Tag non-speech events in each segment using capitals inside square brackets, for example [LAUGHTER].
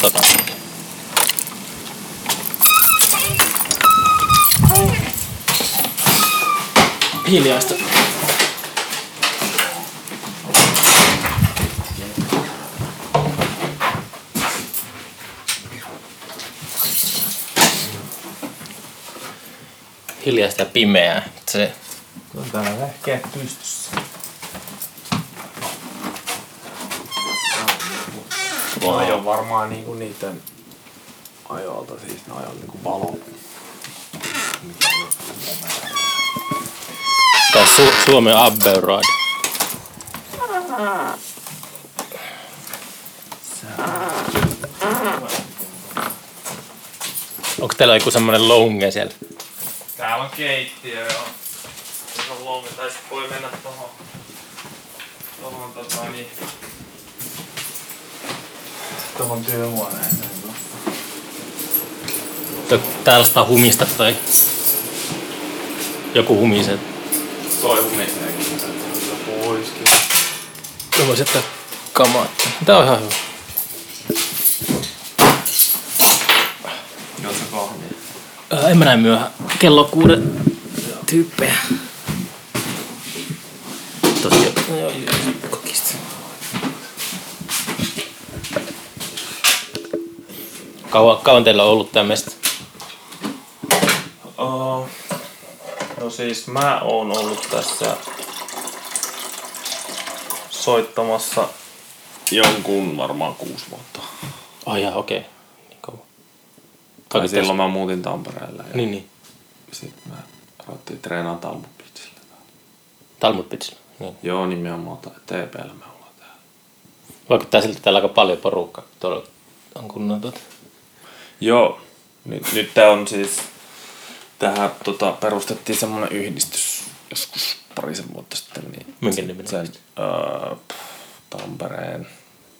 Katsotaan. Hiljaista. Hiljaista ja pimeää. Se On täällä vähkeä pystyssä. Wow. on varmaan niinku niiden ajoilta, siis ne ajoilta niinku valo. Tää on Su- Suomen Abbey Ride. Onko teillä joku semmonen longe siellä? Täällä on keittiö joo. Se on lomi, tai sit voi mennä tohon. Tohon tota niin. Tohon työhuoneeseen. Tö- Tällaista humista toi. Joku humisee. Toi humiseenkin. Poiskin. Mä voisin ottaa kamaa. Tää on ihan hyvä. Kahvia. Ää, en mä näin myöhään. Kello kuuden tyyppejä. Tosiaan. Joo, joo, kokista. Kauan, kauan teillä on ollut tämmöistä? Uh, no siis mä oon ollut tässä soittamassa jonkun varmaan kuusi vuotta. Ai jaa, okei. Niin kauan. Tai silloin mä muutin Tampereelle ja Niin, niin. sitten mä ruvettiin treenaamaan Talbot Beachillä. Talmud Pitsillä. Niin. Joo, nimenomaan tai TPllä me ollaan täällä. Vaikuttaa siltä, että täällä aika paljon porukkaa. Tuolla on kunnon tuota. Joo, nyt, nyt tää on siis, tähän tota, perustettiin semmonen yhdistys joskus parisen vuotta sitten. Niin Minkä niminen sen, pff, Tampereen,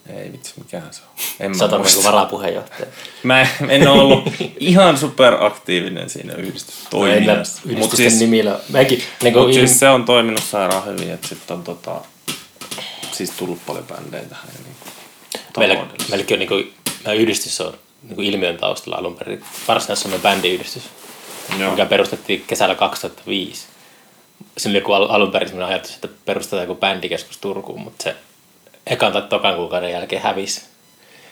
ei vitsi, mikähän se on. En mä Sä oot niinku varapuheenjohtaja. Mä en, en ole ollut ihan superaktiivinen siinä yhdistystoiminnassa. Mut Mutta siis, nimillä. Mäkin, niin mut kuin siis se on toiminut sairaan hyvin, että sitten on tota, siis tullut paljon bändejä tähän. Niin, meillä, taloudellisesti. meilläkin on niinku, meidän yhdistys on niinku ilmiön taustalla alun perin. Varsinaisessa on bändiyhdistys, Joo. mikä perustettiin kesällä 2005. Siinä oli joku al- alun perin sellainen ajatus, että perustetaan joku bändikeskus Turkuun, mutta se ekan tai tokan kuukauden jälkeen hävisi,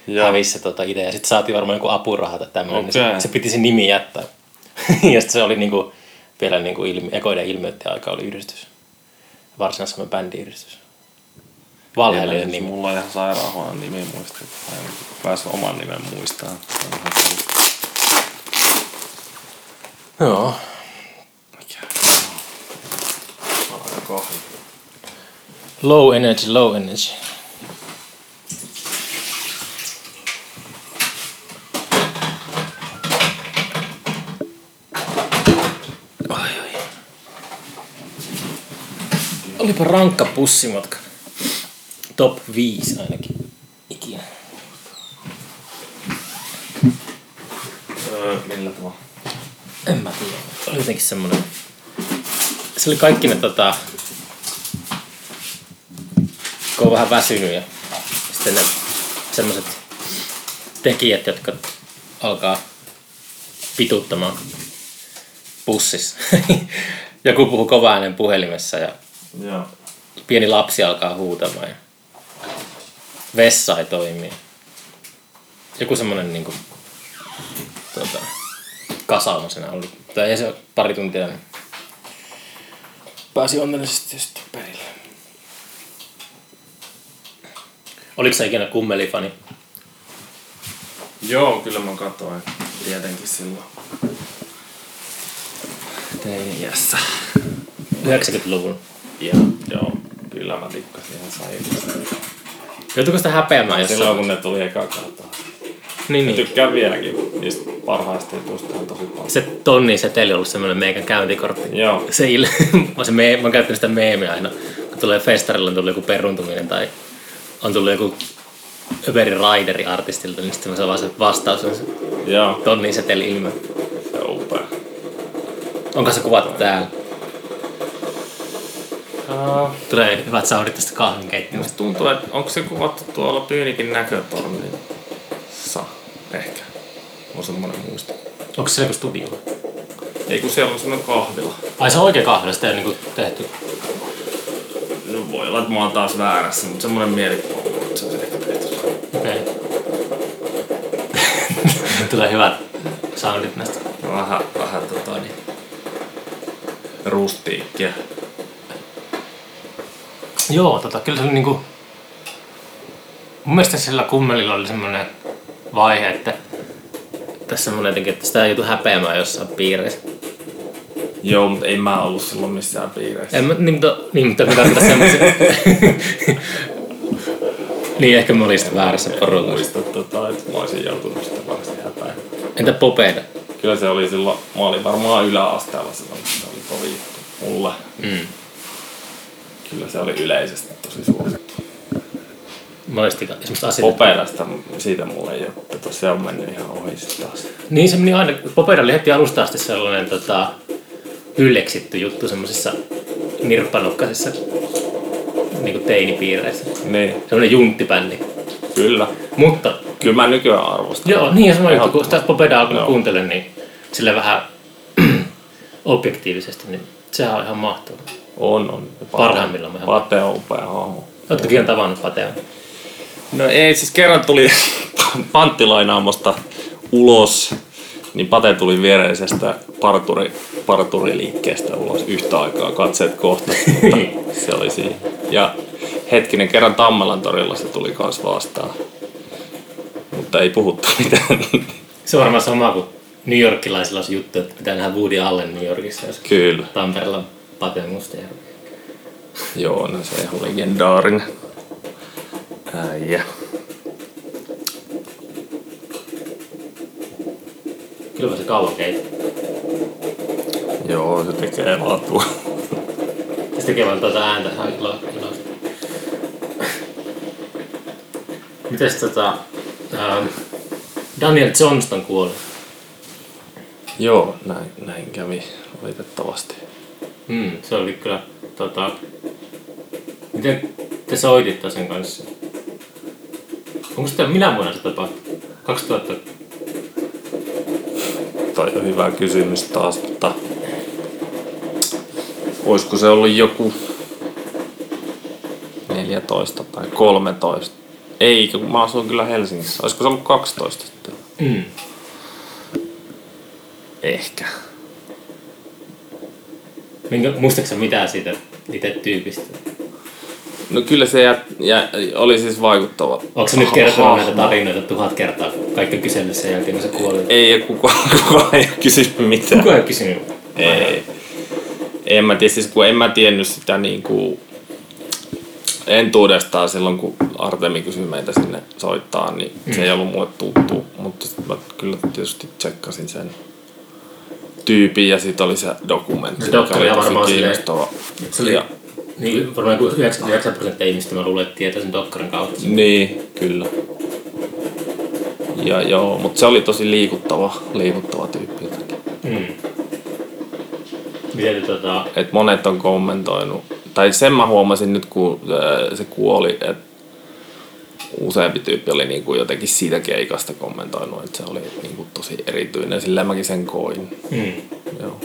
Joo. hävisi se tota idea. Sitten saatiin varmaan joku apuraha tai tämmöinen, niin Okei. se, se, piti se nimi jättää. [LAUGHS] ja sitten se oli niinku, vielä niinku ilmi, ekoiden ilmiöiden aika oli yhdistys. Varsinaisessa bändiyhdistys. Valheellinen Siis nimi. Mulla on ihan sairaan huono nimi muista. Mä en päässyt oman nimen hullu. Joo. Mikä? Low energy, low energy. Olipa rankka pussimatka. Top 5 ainakin. Ikinä. Öö, millä tavalla? En mä tiedä. Oli jotenkin semmonen... Se oli kaikki ne tota... Kun on vähän väsynyt ja sitten ne semmoset tekijät, jotka alkaa pituuttamaan pussissa. [LAUGHS] Joku puhuu kova äänen puhelimessa ja Joo. pieni lapsi alkaa huutamaan ja vessa ei toimi. Joku semmonen niinku tota, kasauma siinä oli. Tai ei se pari tuntia, niin pääsi onnellisesti sitten perille. Oliko se ikinä kummelifani? Joo, kyllä mä katsoin. Tietenkin silloin. Tein iässä. 90-luvun. Ja joo, kyllä mä tikkasin ihan sairaan. Joutuiko sitä häpeämään jossain? Silloin kun ne tuli eka kertaa. Niin, niin. tykkään vieläkin niistä parhaista jutuista ihan tosi paljon. Se tonni seteli on ollut semmoinen meikän käyntikortti. Joo. Se il... [LAUGHS] mä, se me... mä oon käyttänyt sitä meemiä aina. Kun tulee festarilla, on tullut joku peruntuminen tai on tullut joku Överi Rideri artistilta, niin sitten se on vaan se vastaus on se Joo. tonni seteli ilme. Se on upea. Onko se kuvattu täällä? Uh, Tulee hyvät saudit tästä kahvinkeittimesta. musta tuntuu, että onko se kuvattu tuolla Pyynikin näkötornissa? on semmoinen muisto. Onko se joku studio? Ei kun siellä on semmoinen kahvila. Ai se on oikea kahvila, sitä ei ole niinku tehty. No voi olla, että mä oon taas väärässä, mutta semmoinen mielikuva on, että se on ehkä tehty. Okei. [LAUGHS] Tulee hyvät soundit näistä. Vähän, vähän tota niin, rustiikkia. Joo, tota, kyllä se oli niinku... Mun mielestä sillä kummelilla oli semmoinen vaihe, että tässä semmoinen jotenkin, että sitä joutu häpeämään jossain piireissä. Joo, mutta ei mä ollut silloin missään piireissä. En mä, niin, mutta, niin, mutta mitä tässä semmoisen... [LAUGHS] niin, ehkä mä olin sitten väärässä porukassa. Muista tota, että mä olisin joutunut sitä varmasti häpäin. Entä Popeida? Kyllä se oli silloin, mä olin varmaan yläasteella silloin, kun se oli kovin juttu mulle. Mm. Kyllä se oli yleisesti tosi suosittu. Monesti esimerkiksi asioita. Operasta, siitä mulle ei ole, että se on mennyt ihan ohi taas. Niin se meni aina, Popeida oli heti alusta asti sellainen tota, ylleksitty juttu semmoisissa nirppanokkaisissa niin teinipiireissä. Niin, Semmoinen junttibändi. kyllä. Mutta Kyllä mä nykyään arvostan. joo, niin ja sama juttu, kun sitä. Popedaa alkoi kuuntelemaan, niin sille vähän [CLEARS THROAT] objektiivisesti, niin sehän on ihan mahtavaa. On, on. Parhaimmillaan Pate on upea hahmo. Oletko ihan tavannut Patea? No ei, siis kerran tuli [LAUGHS] panttilainaamosta ulos, niin Pate tuli viereisestä parturi, parturiliikkeestä ulos yhtä aikaa, katseet kohta. Mutta [LAUGHS] se oli siinä. Ja hetkinen, kerran Tammelan torilla se tuli kans vastaan. Mutta ei puhuttu mitään. Se on varmaan sama kuin New Yorkilaisilla on se juttu, että pitää nähdä Woody Allen New Yorkissa, jos Kyllä. Tampereella Pate Mustajärvi. Joo, no se on legendaarinen äijä. Kyllä se kauan keitti. Joo, se tekee laatua. Se tekee vaan tuota ääntä ihan ilo, iloista. Mites tota... Ähm, Daniel Johnston kuoli. Joo, näin, näin kävi valitettavasti. Mm, se oli kyllä tota... Miten te soititte sen kanssa? Onko sitä minä vuonna se tapahtui? 2000... Toi on hyvä kysymys taas, mutta olisiko se ollut joku 14 tai 13? Ei, kun mä asuin kyllä Helsingissä. Olisiko se ollut 12 sitten? Mm. Ehkä. Minkä, muistatko sä mitään siitä itse tyypistä? No kyllä se jä, jä, oli siis vaikuttava. Onko se nyt kertonut näitä tarinoita tuhat kertaa, kun kaikki on kysellyt sen jälkeen, kun se kuoli? Ei kukaan, [LAUGHS] kukaan ei ole kysynyt mitään. Kuka ei ole kysynyt? Ei. En mä tiedä, siis kun en mä tiennyt sitä niinku entuudestaan silloin, kun Artemi kysyi meitä sinne soittaa, niin mm. se ei ollut mulle tuttu, mutta mä kyllä tietysti tsekkasin sen tyypin ja sitten oli se dokumentti, Se dokka oli varmaan kiinnostava. Se oli, Ja, niin varmaan joku 99 prosenttia ihmistä mä luulen, että tietää sen dokkarin kautta. niin, kyllä. Ja joo, mutta se oli tosi liikuttava, liikuttava tyyppi jotenkin. Mm. Miten te tota... Et monet on kommentoinut, tai sen mä huomasin nyt kun ää, se kuoli, että useampi tyyppi oli niinku jotenkin siitä keikasta kommentoinut, että se oli niinku tosi erityinen, sillä mäkin sen koin. Mm. Joo.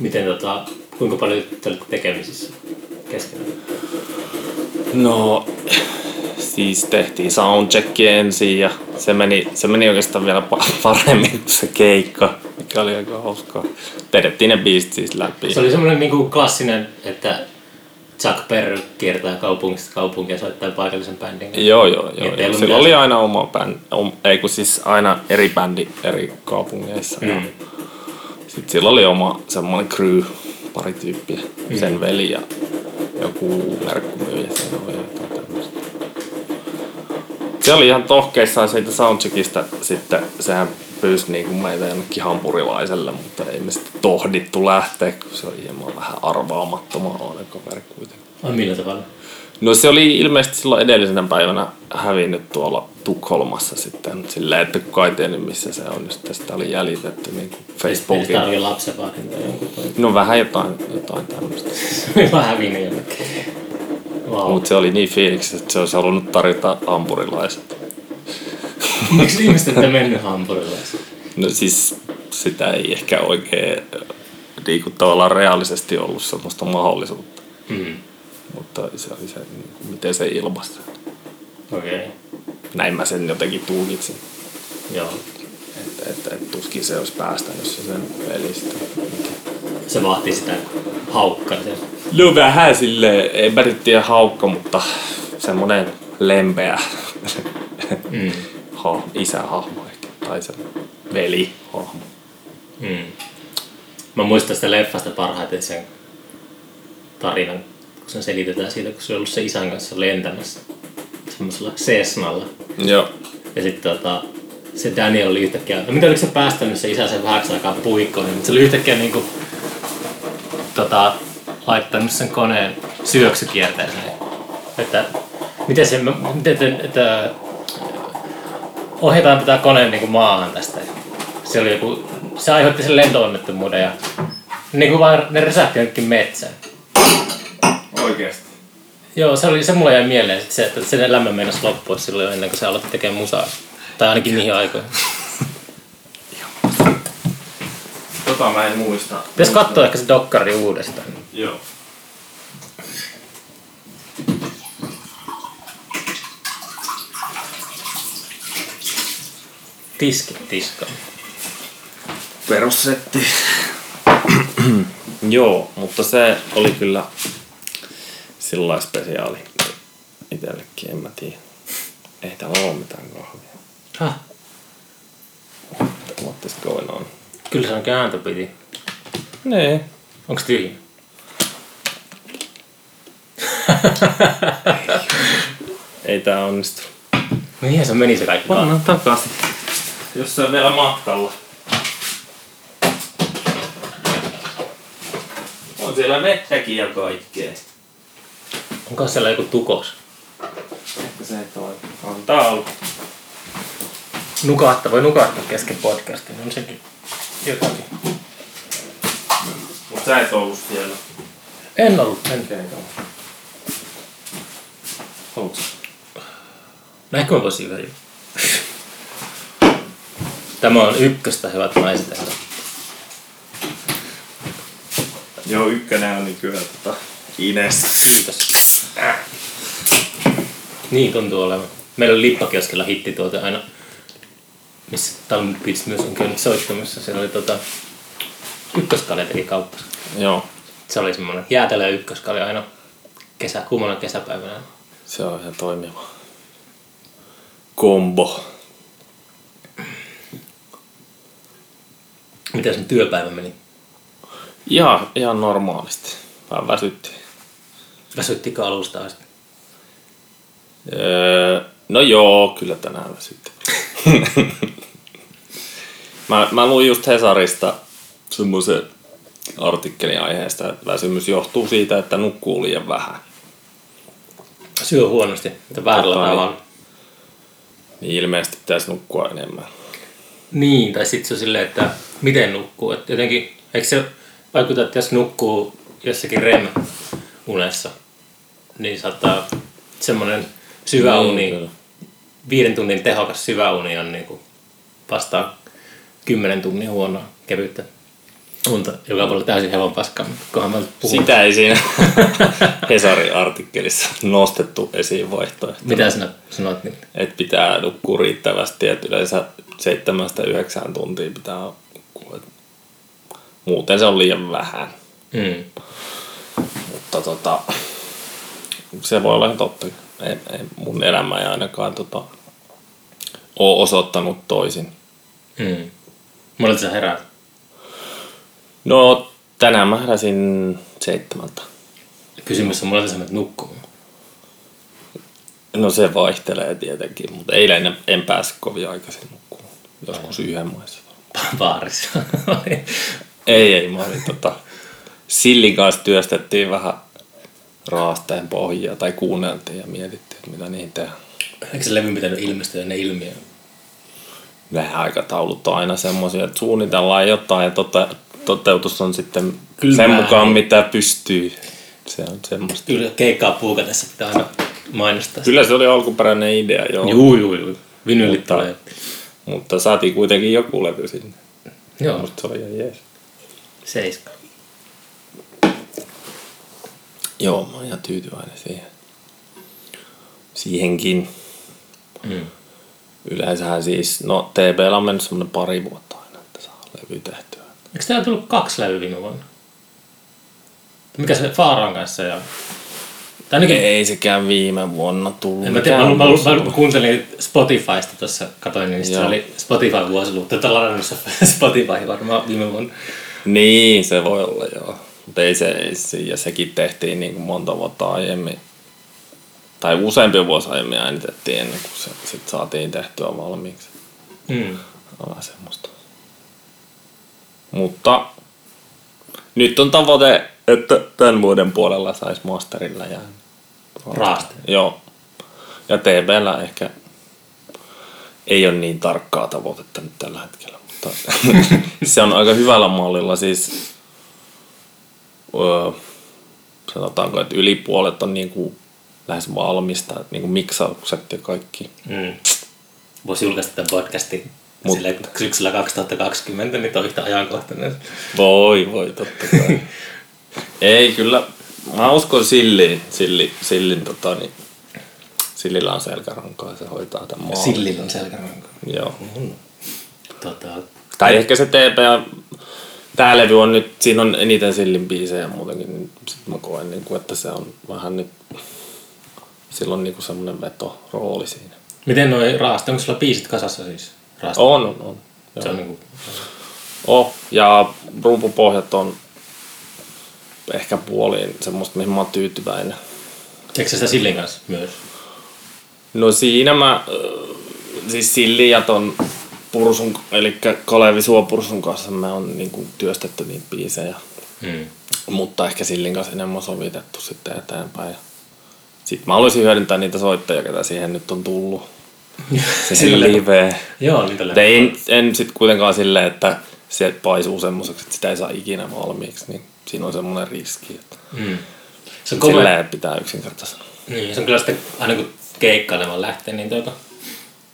Miten tota... Kuinka paljon te olette tekemisissä keskenään? No, siis tehtiin soundcheck ensin ja se meni, se meni oikeastaan vielä pa- paremmin kuin se keikka, mikä oli aika hauskaa. Vedettiin ne biisit siis läpi. Se oli semmoinen niinku klassinen, että Chuck Berry kiertää kaupungista kaupunkia ja soittaa paikallisen bändin. Joo, joo, joo. Joo. Sillä mitään oli aina oma bändi, om, ei kun siis aina eri bändi eri kaupungeissa. Mm. Sitten sillä oli oma semmoinen crew, pari tyyppiä, Mm. sen veli ja joku merkkumyyjä siinä oli jotain tämmöistä. Se oli ihan tohkeissaan siitä soundcheckista sitten, sehän pyysi niinku meitä jonnekin hampurilaiselle, mutta ei me sitten tohdittu lähteä, kun se oli hieman vähän arvaamattoman kaveri kuitenkin. Ai millä tavalla? No se oli ilmeisesti silloin edellisenä päivänä hävinnyt tuolla Tukholmassa sitten silleen, että kukaan ei tiennyt missä se on. niin sitä oli jäljitetty niin kuin Facebookin. Sitä oli jonkun toi. No vähän jotain, jotain tämmöistä. [LAUGHS] Vaan hävinnyt jonnekin. Wow. Mutta se oli niin fiiliksi, että se olisi halunnut tarjota ampurilaiset. Miksi ihmiset ette mennyt hampurilaisiin? No siis sitä ei ehkä oikein niin kuin tavallaan reaalisesti ollut semmoista mahdollisuutta. Mm. Mutta se oli se, niin kuin, miten se ilmaisi. Okei. Okay. Näin mä sen jotenkin tulkitsin. Joo. Että et, et, tuskin se olisi päästänyt se sen pelistä. Se vaatii sitä haukkaisen. No vähän silleen, ei mä nyt tiedä haukka, mutta semmonen lempeä Mm. Ha, isähahmo ehkä. Tai se velihahmo. Mm. Mä muistan sitä leffasta parhaiten sen tarinan, kun sen selitetään siitä, kun se on ollut se isän kanssa lentämässä semmoisella Cessnalla. Joo. Ja sitten tota, se Daniel oli yhtäkkiä, no mitä oliko se päästänyt se isä sen vähäksi aikaa puikkoon, niin se oli yhtäkkiä niinku, tota, laittanut sen koneen syöksykierteeseen. Että miten se, miten te, että ohjataan tätä koneen niinku maahan tästä. Se oli joku, se aiheutti sen lentoonnettomuuden ja niinku vaan ne resähti jonnekin metsään. Oikeesti. Joo, se, oli, se mulle jäi mieleen sit se, että sen elämä meinasi loppua silloin ennen kuin se aloitti tekemään musaa. Tai ainakin niihin aikoihin. Tota mä en muista. Pitäis katsoa ehkä se dokkari uudestaan. Joo. Tiskit tiskaan. Perussetti. [CLEARS THROAT] Joo, mutta se oli kyllä sillä spesiaali itsellekin, en mä tiedä. Ei täällä ole mitään kahvia. Häh? What is going on? Kyllä se on kääntö piti. Nee. Onks tyhjä? Ei tää onnistu. Mihin se meni se kaikki? Pannaan takaisin. Jos se on vielä matkalla. On siellä vettäkin ja kaikkea. Onko siellä joku tukos? Ehkä se ei toimi. On ollut. Nukahtaa, voi nukahtaa kesken podcastin. On sekin jotakin. Mut sä et ollut siellä. En ollut, en. Okei, okay, Haluatko? No ehkä mä voisin yhden jutun. Tämä on ykköstä, hyvät naiset. ja herrat. Joo, ykkönen on niin kyllä tota Ines. Kiitos. Äh. Niin tuntuu olevan. Meillä on Lippakioskella hittituote aina, missä Talmud Beats myös on käynyt soittamassa. Siellä oli tota, ykköskale teki kauppansa. Joo. Se oli semmoinen jäätelö ja ykköskale aina kesä, kuumana kesäpäivänä. Se on ihan toimiva. Kombo. Miten sen työpäivä meni? Ihan, ihan normaalisti. Vähän väsytti. Väsyttikö alusta asti? Öö, no joo, kyllä tänään väsytti. [LAUGHS] mä, mä luin just Hesarista semmoisen artikkelin aiheesta, että väsymys johtuu siitä, että nukkuu liian vähän. Syö huonosti, että väärällä Tota, tavalla. Niin ilmeisesti pitäisi nukkua enemmän. Niin, tai sitten se on silleen, että miten nukkuu. Et jotenkin, eikö se vaikuta, että jos nukkuu jossakin REM-unessa, niin saattaa semmoinen syvä Niin, uni, kyllä. viiden tunnin tehokas syvä uni on niinku vastaa kymmenen tunnin huonoa kevyttä unta, joka voi olla täysin hevon paskaa, mutta kunhan mä puhun. Sitä ei siinä [LAUGHS] Hesarin artikkelissa nostettu esiin vaihtoehto. Mitä sinä sanoit? Niin? Että pitää nukkua riittävästi, että yleensä seitsemästä yhdeksään tuntia pitää. Et Muuten se on liian vähän. Mm. Mutta tota, se voi olla ihan totta. Ei, ei, mun elämä ei ainakaan tota, ole osoittanut toisin. Mm. Monelta sä heräät? No tänään mä heräsin seitsemältä. Kysymys on monelta sä menet nukkumaan. No se vaihtelee tietenkin, mutta eilen en, en päässyt kovin aikaisin. Joskus yhden maissa. [LAUGHS] Baarissa. [LAUGHS] Ei, ei. Mä olin tota, Sillin kanssa työstettiin vähän raasteen pohjia tai kuunneltiin ja mietittiin, että mitä niihin tehdään. Eikö se levy pitänyt ilmestyä ennen ilmiö? Vähän aikataulut on aina semmoisia, että suunnitellaan jotain ja tota, toteutus on sitten Kyllä sen mukaan, mitä pystyy. Se on semmoista. Kyllä keikkaa puukatessa pitää aina mainostaa. Kyllä se oli alkuperäinen idea, joo. Juu, juu, juu. Vinylit tulee. Mutta saatiin kuitenkin joku levy sinne. Joo, Musta se oli ihan jees. seiska. Joo, mä oon ihan tyytyväinen siihen. Siihenkin. Mm. Yleensähän siis, no TPllä on mennyt semmonen pari vuotta aina, että saa levy tehtyä. Eikö täällä tullut kaksi levyä viime vuonna? Mikä se Faaran kanssa ja... Tai ainakin, Ei sekään viime vuonna tullut. en mä, tiedä, mä, mä, mä, kuuntelin Spotifysta tuossa, katoin, niin se oli Spotify vuosiluku. Tätä ladannut [LAUGHS] Spotify varmaan viime vuonna. Niin, se voi olla joo. Mutta ei se, ei se, ja sekin tehtiin niin kuin monta vuotta aiemmin. Tai useampi vuosi aiemmin äänitettiin ennen kuin se sit saatiin tehtyä valmiiksi. Mm. Vähän semmoista. Mutta nyt on tavoite, että tämän vuoden puolella saisi masterilla jää. Raaste. Joo. Ja TVllä ehkä ei ole niin tarkkaa tavoitetta nyt tällä hetkellä, mutta [LAUGHS] se on aika hyvällä mallilla. Siis, öö, sanotaanko, että yli puolet on niin kuin lähes valmista, niin kuin miksaukset ja kaikki. Mm. Voisi julkaista tämän podcastin Mut- että syksyllä 2020, niin on yhtä ajankohtainen. Voi, voi, totta kai. [LAUGHS] Ei, kyllä. Mä uskon Silliin. Silli, Sillin, tota, niin, Sillillä on selkärankaa se hoitaa tämän maan. Sillillä on selkäranka. Joo. Tota, Tai ehkä se TP, tää levy on nyt, siinä on eniten Sillin biisejä muutenkin, niin sit mä koen, niin kuin, että se on vähän nyt, sillä on niin semmoinen vetorooli siinä. miten noi raaste, onko sulla biisit kasassa siis? Raaste? On, on, on. Joo. Se on niinku, Oh, ja rumpupohjat on ehkä puoliin semmoista, mihin mä oon tyytyväinen. teekö sitä Sillin kanssa myös? No siinä mä, äh, siis Silli ja ton Pursun, eli Kalevi Suopursun kanssa me on niinku työstetty niitä biisejä. Mm. Mutta ehkä Sillin kanssa enemmän sovitettu sitten eteenpäin. Sitten mä haluaisin hyödyntää niitä soittajia, ketä siihen nyt on tullut. [LAUGHS] Se live. Joo, niitä en, en sitten kuitenkaan silleen, että se paisuu semmoiseksi, että sitä ei saa ikinä valmiiksi. Niin siinä on semmoinen riski. Että Mm. Se on komea. pitää yksinkertaisena. Niin, se on kyllä sitten aina kun keikkailemaan lähtee, niin tuota,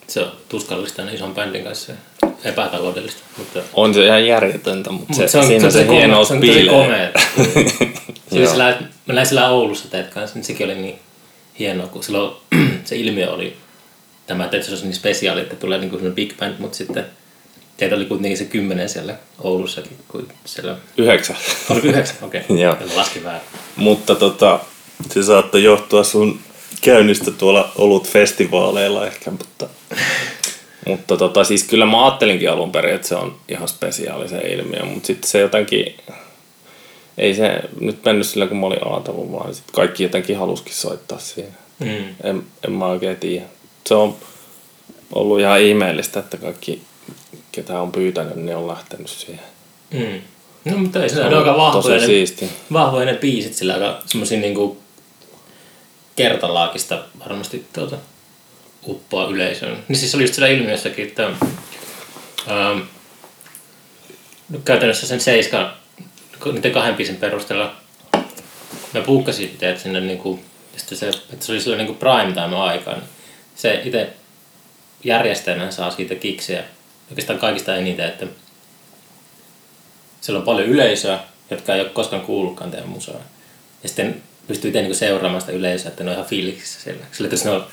se on tuskallista aina ison bändin kanssa ja epätaloudellista. Mutta On se ihan järjetöntä, mutta Mut se, se, siinä se, se komea- hienous se on tosi komea. [LAUGHS] Se Joo. sillä, mä näin sillä Oulussa teet kanssa, niin sekin oli niin hienoa, kun silloin [CLEARS THROAT] se ilmiö oli tämä, että se olisi niin spesiaali, että tulee niin kuin big band, mutta sitten teitä oli kuitenkin se kymmenen siellä Oulussakin, kun siellä Yhdeksän. oli yhdeksän, okei, okay. [LAUGHS] Joo. laskin väärin. Mutta tota, se saattoi johtua sun käynnistä tuolla olut festivaaleilla ehkä, mutta, mutta tota, siis kyllä mä ajattelinkin alun perin, että se on ihan spesiaali se ilmiö, mutta sitten se jotenkin, ei se nyt mennyt sillä kun mä olin ajatellut, vaan sit kaikki jotenkin haluskin soittaa siinä. Mm. En, en mä oikein tiedä. Se on ollut ihan ihmeellistä, että kaikki, ketä on pyytänyt, niin on lähtenyt siihen. Mm. No mutta ei se, ne on aika vahvoja ne, siisti. vahvoja ne biisit, sillä aika semmosia niinku kertalaakista varmasti tuota, uppoa yleisöön. Niin siis oli just sillä ilmiössäkin, että ähm, käytännössä sen seiskan, niiden kahden biisin perusteella mä puukkasin itse sinne niinku, sitten se, että se oli sillä niinku prime time aikaan. Se itse järjestäjänä saa siitä kiksiä oikeastaan kaikista eniten, että siellä on paljon yleisöä, jotka ei ole koskaan kuullutkaan teidän musaa. Ja sitten pystyy itse niin seuraamaan sitä yleisöä, että ne on ihan fiiliksissä siellä. Sillä jos ne on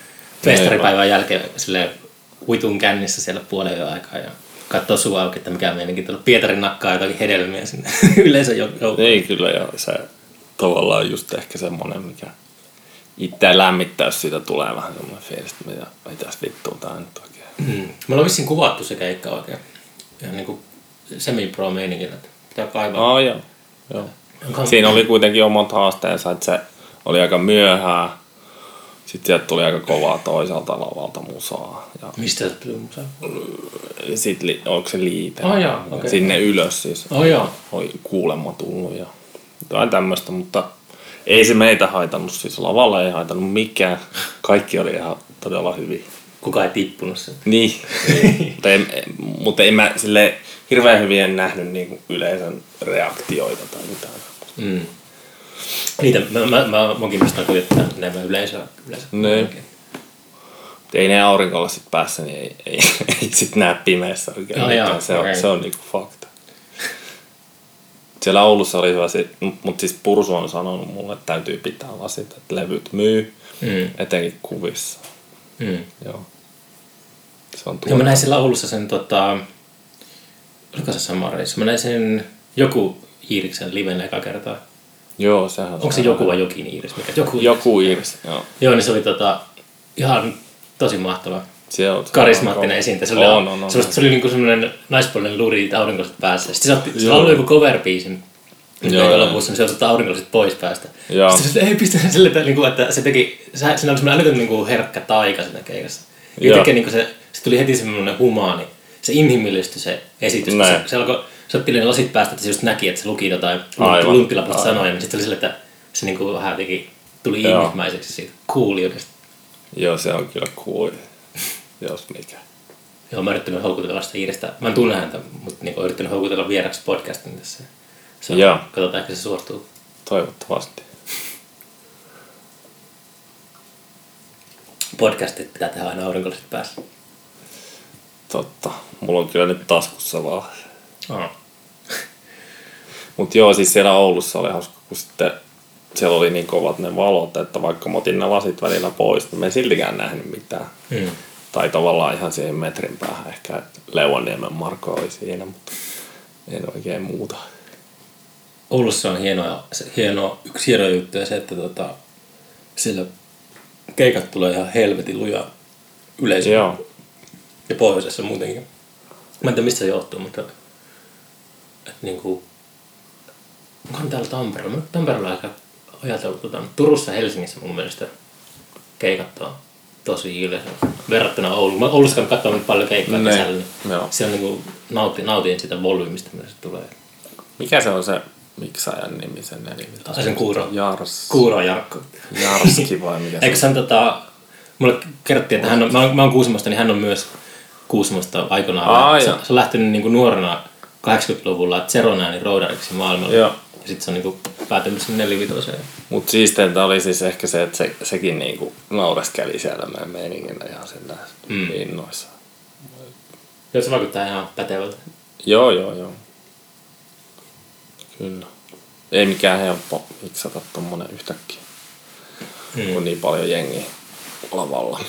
festaripäivän jälkeen sille uitun kännissä siellä puolen yön aikaa ja katsoo suu auki, että mikä meininkin tuolla Pietarin nakkaa jotakin hedelmiä sinne [LAUGHS] yleisön joukkoon. Ei kyllä, ja se tavallaan just ehkä semmoinen, mikä itse lämmittää, jos siitä tulee vähän semmoinen fiilis, että mitä, mitäs vittua nyt oikein. Mm. Me ollaan vissiin kuvattu se keikka oikein. Ihan niin kuin semi-pro meiningillä, että pitää kaivaa. Oh, joo. joo. Siinä oli kuitenkin omat haasteensa, että se oli aika myöhään. Sitten sieltä tuli aika kovaa toiselta lavalta musaa. Ja Mistä se tuli musaa? sitten li, onko se liite? Oh, joo, okei. Sinne ylös siis. Oh joo. Oli kuulemma tullut ja jotain tämmöistä, mutta ei se meitä haitannut. Siis lavalla ei haitannut mikään. Kaikki oli ihan todella hyvin. Kuka ei tippunut sen. Niin, mutta, en, mutta en mä sille hirveän hyvin en nähnyt niin yleisön reaktioita tai mitään. Mm. Niitä, mä, mä, mä munkin mielestä on kyllä enemmän yleisöä. yleisöä. Niin. ei ne aurinkolasit päässä, niin ei, ei, [LAUGHS] ei sit näe pimeässä oikein No mitään. joo, se, on, okei. se on niinku fakta. Siellä Oulussa oli hyvä, mutta siis Pursu on sanonut mulle, että täytyy pitää lasit, että levyt myy, Mm. etenkin kuvissa. Mm. Joo. Se on Ja mä näin siellä Oulussa sen, tota, oliko se sama reissu? Mä näin sen joku Iiriksen liven eka kertaa. Joo, sehän Onko se joku vai jokin Iiris? Mikä? Joku. Joku Iiris, joo. Joo, niin se oli tota, ihan tosi mahtava. Se on, Karismaattinen esiintä. Se oli, on, on, on. se, oli, se oli niinku semmoinen naispuolinen luri aurinkoiset päässä. Sitten se, otti, se lauloi joku cover-biisin. Joo, Joo, joo. lopussa, niin se otti aurinkolaiset pois päästä. Joo. Sitten se, ei pistä sille, että, niinku, että se teki, se, siinä oli semmoinen älytön niinku, herkkä taika siinä keikassa. Joo. Yhtäkkiä niinku se, se tuli heti semmoinen humaani, se inhimillistyi se esitys. Se, se alkoi, se otti ne lasit päästä, että se just näki, että se luki jotain Aivan. sanoja, niin sitten oli sille, että se niinku vähän jotenkin tuli Joo. ihmismäiseksi siitä kuulijoudesta. Joo, se on kyllä cool. Jos mikä. Joo, mä yrittänyt houkutella sitä Iiristä. Mä en tunne häntä, mutta niin yrittänyt houkutella vieraksi podcastin tässä. Se on, Joo. Katsotaan, ehkä se suostuu. Toivottavasti. Podcastit pitää tehdä aina aurinkolliset päässä. Totta. Mulla on kyllä nyt taskussa vaan. Oh. [LAUGHS] Mutta joo, siis siellä Oulussa oli hauska, kun sitten siellä oli niin kovat ne valot, että vaikka mä otin ne lasit välillä pois, niin mä en siltikään nähnyt mitään. Mm. Tai tavallaan ihan siihen metrin päähän ehkä, että Leuanniemen Marko oli siinä, mutta en oikein muuta. Oulussa on hienoa, se, hieno, yksi hieno juttu ja se, että tota, siellä keikat tulee ihan helvetin luja yleisö. Joo. Ja pohjoisessa muutenkin. Mä en tiedä mistä se johtuu, mutta että niinku, onkohan täällä Tampereella? Mä Tampereella aika ajatellut, tota, Turussa ja Helsingissä mun mielestä keikat on tosi yleensä verrattuna Ouluun. Mä Oulussa käyn katsomaan paljon keikkaa Ne, kesällä, niin joo. se on niinku, nautin, nautin sitä volyymista, mitä se tulee. Mikä se on se miksaajan nimi sen eli? Ai sen Kuuro. Jars. Kuuro Jarkko. Jarski vai mikä se Eikö hän tota, mulle kerrottiin, että hän on, mä, oon, mä oon Kuusamosta, niin hän on myös Kuusamosta aikoinaan. Aa, se, se, on lähtenyt niin kuin nuorena 80-luvulla Zeronääni roudariksi maailmalla. Joo. Ja sitten se on niin kuin päätynyt sinne nelivitoseen. Mut siisteintä oli siis ehkä se, että se, sekin niinku naureskeli siellä meidän meiningillä ihan sillä mm. innoissa. Joo, se vaikuttaa ihan pätevältä. Joo, joo, joo. Kyllä. Ei mikään helppo miksata tommonen yhtäkkiä, mm. kun on niin paljon jengiä lavalla.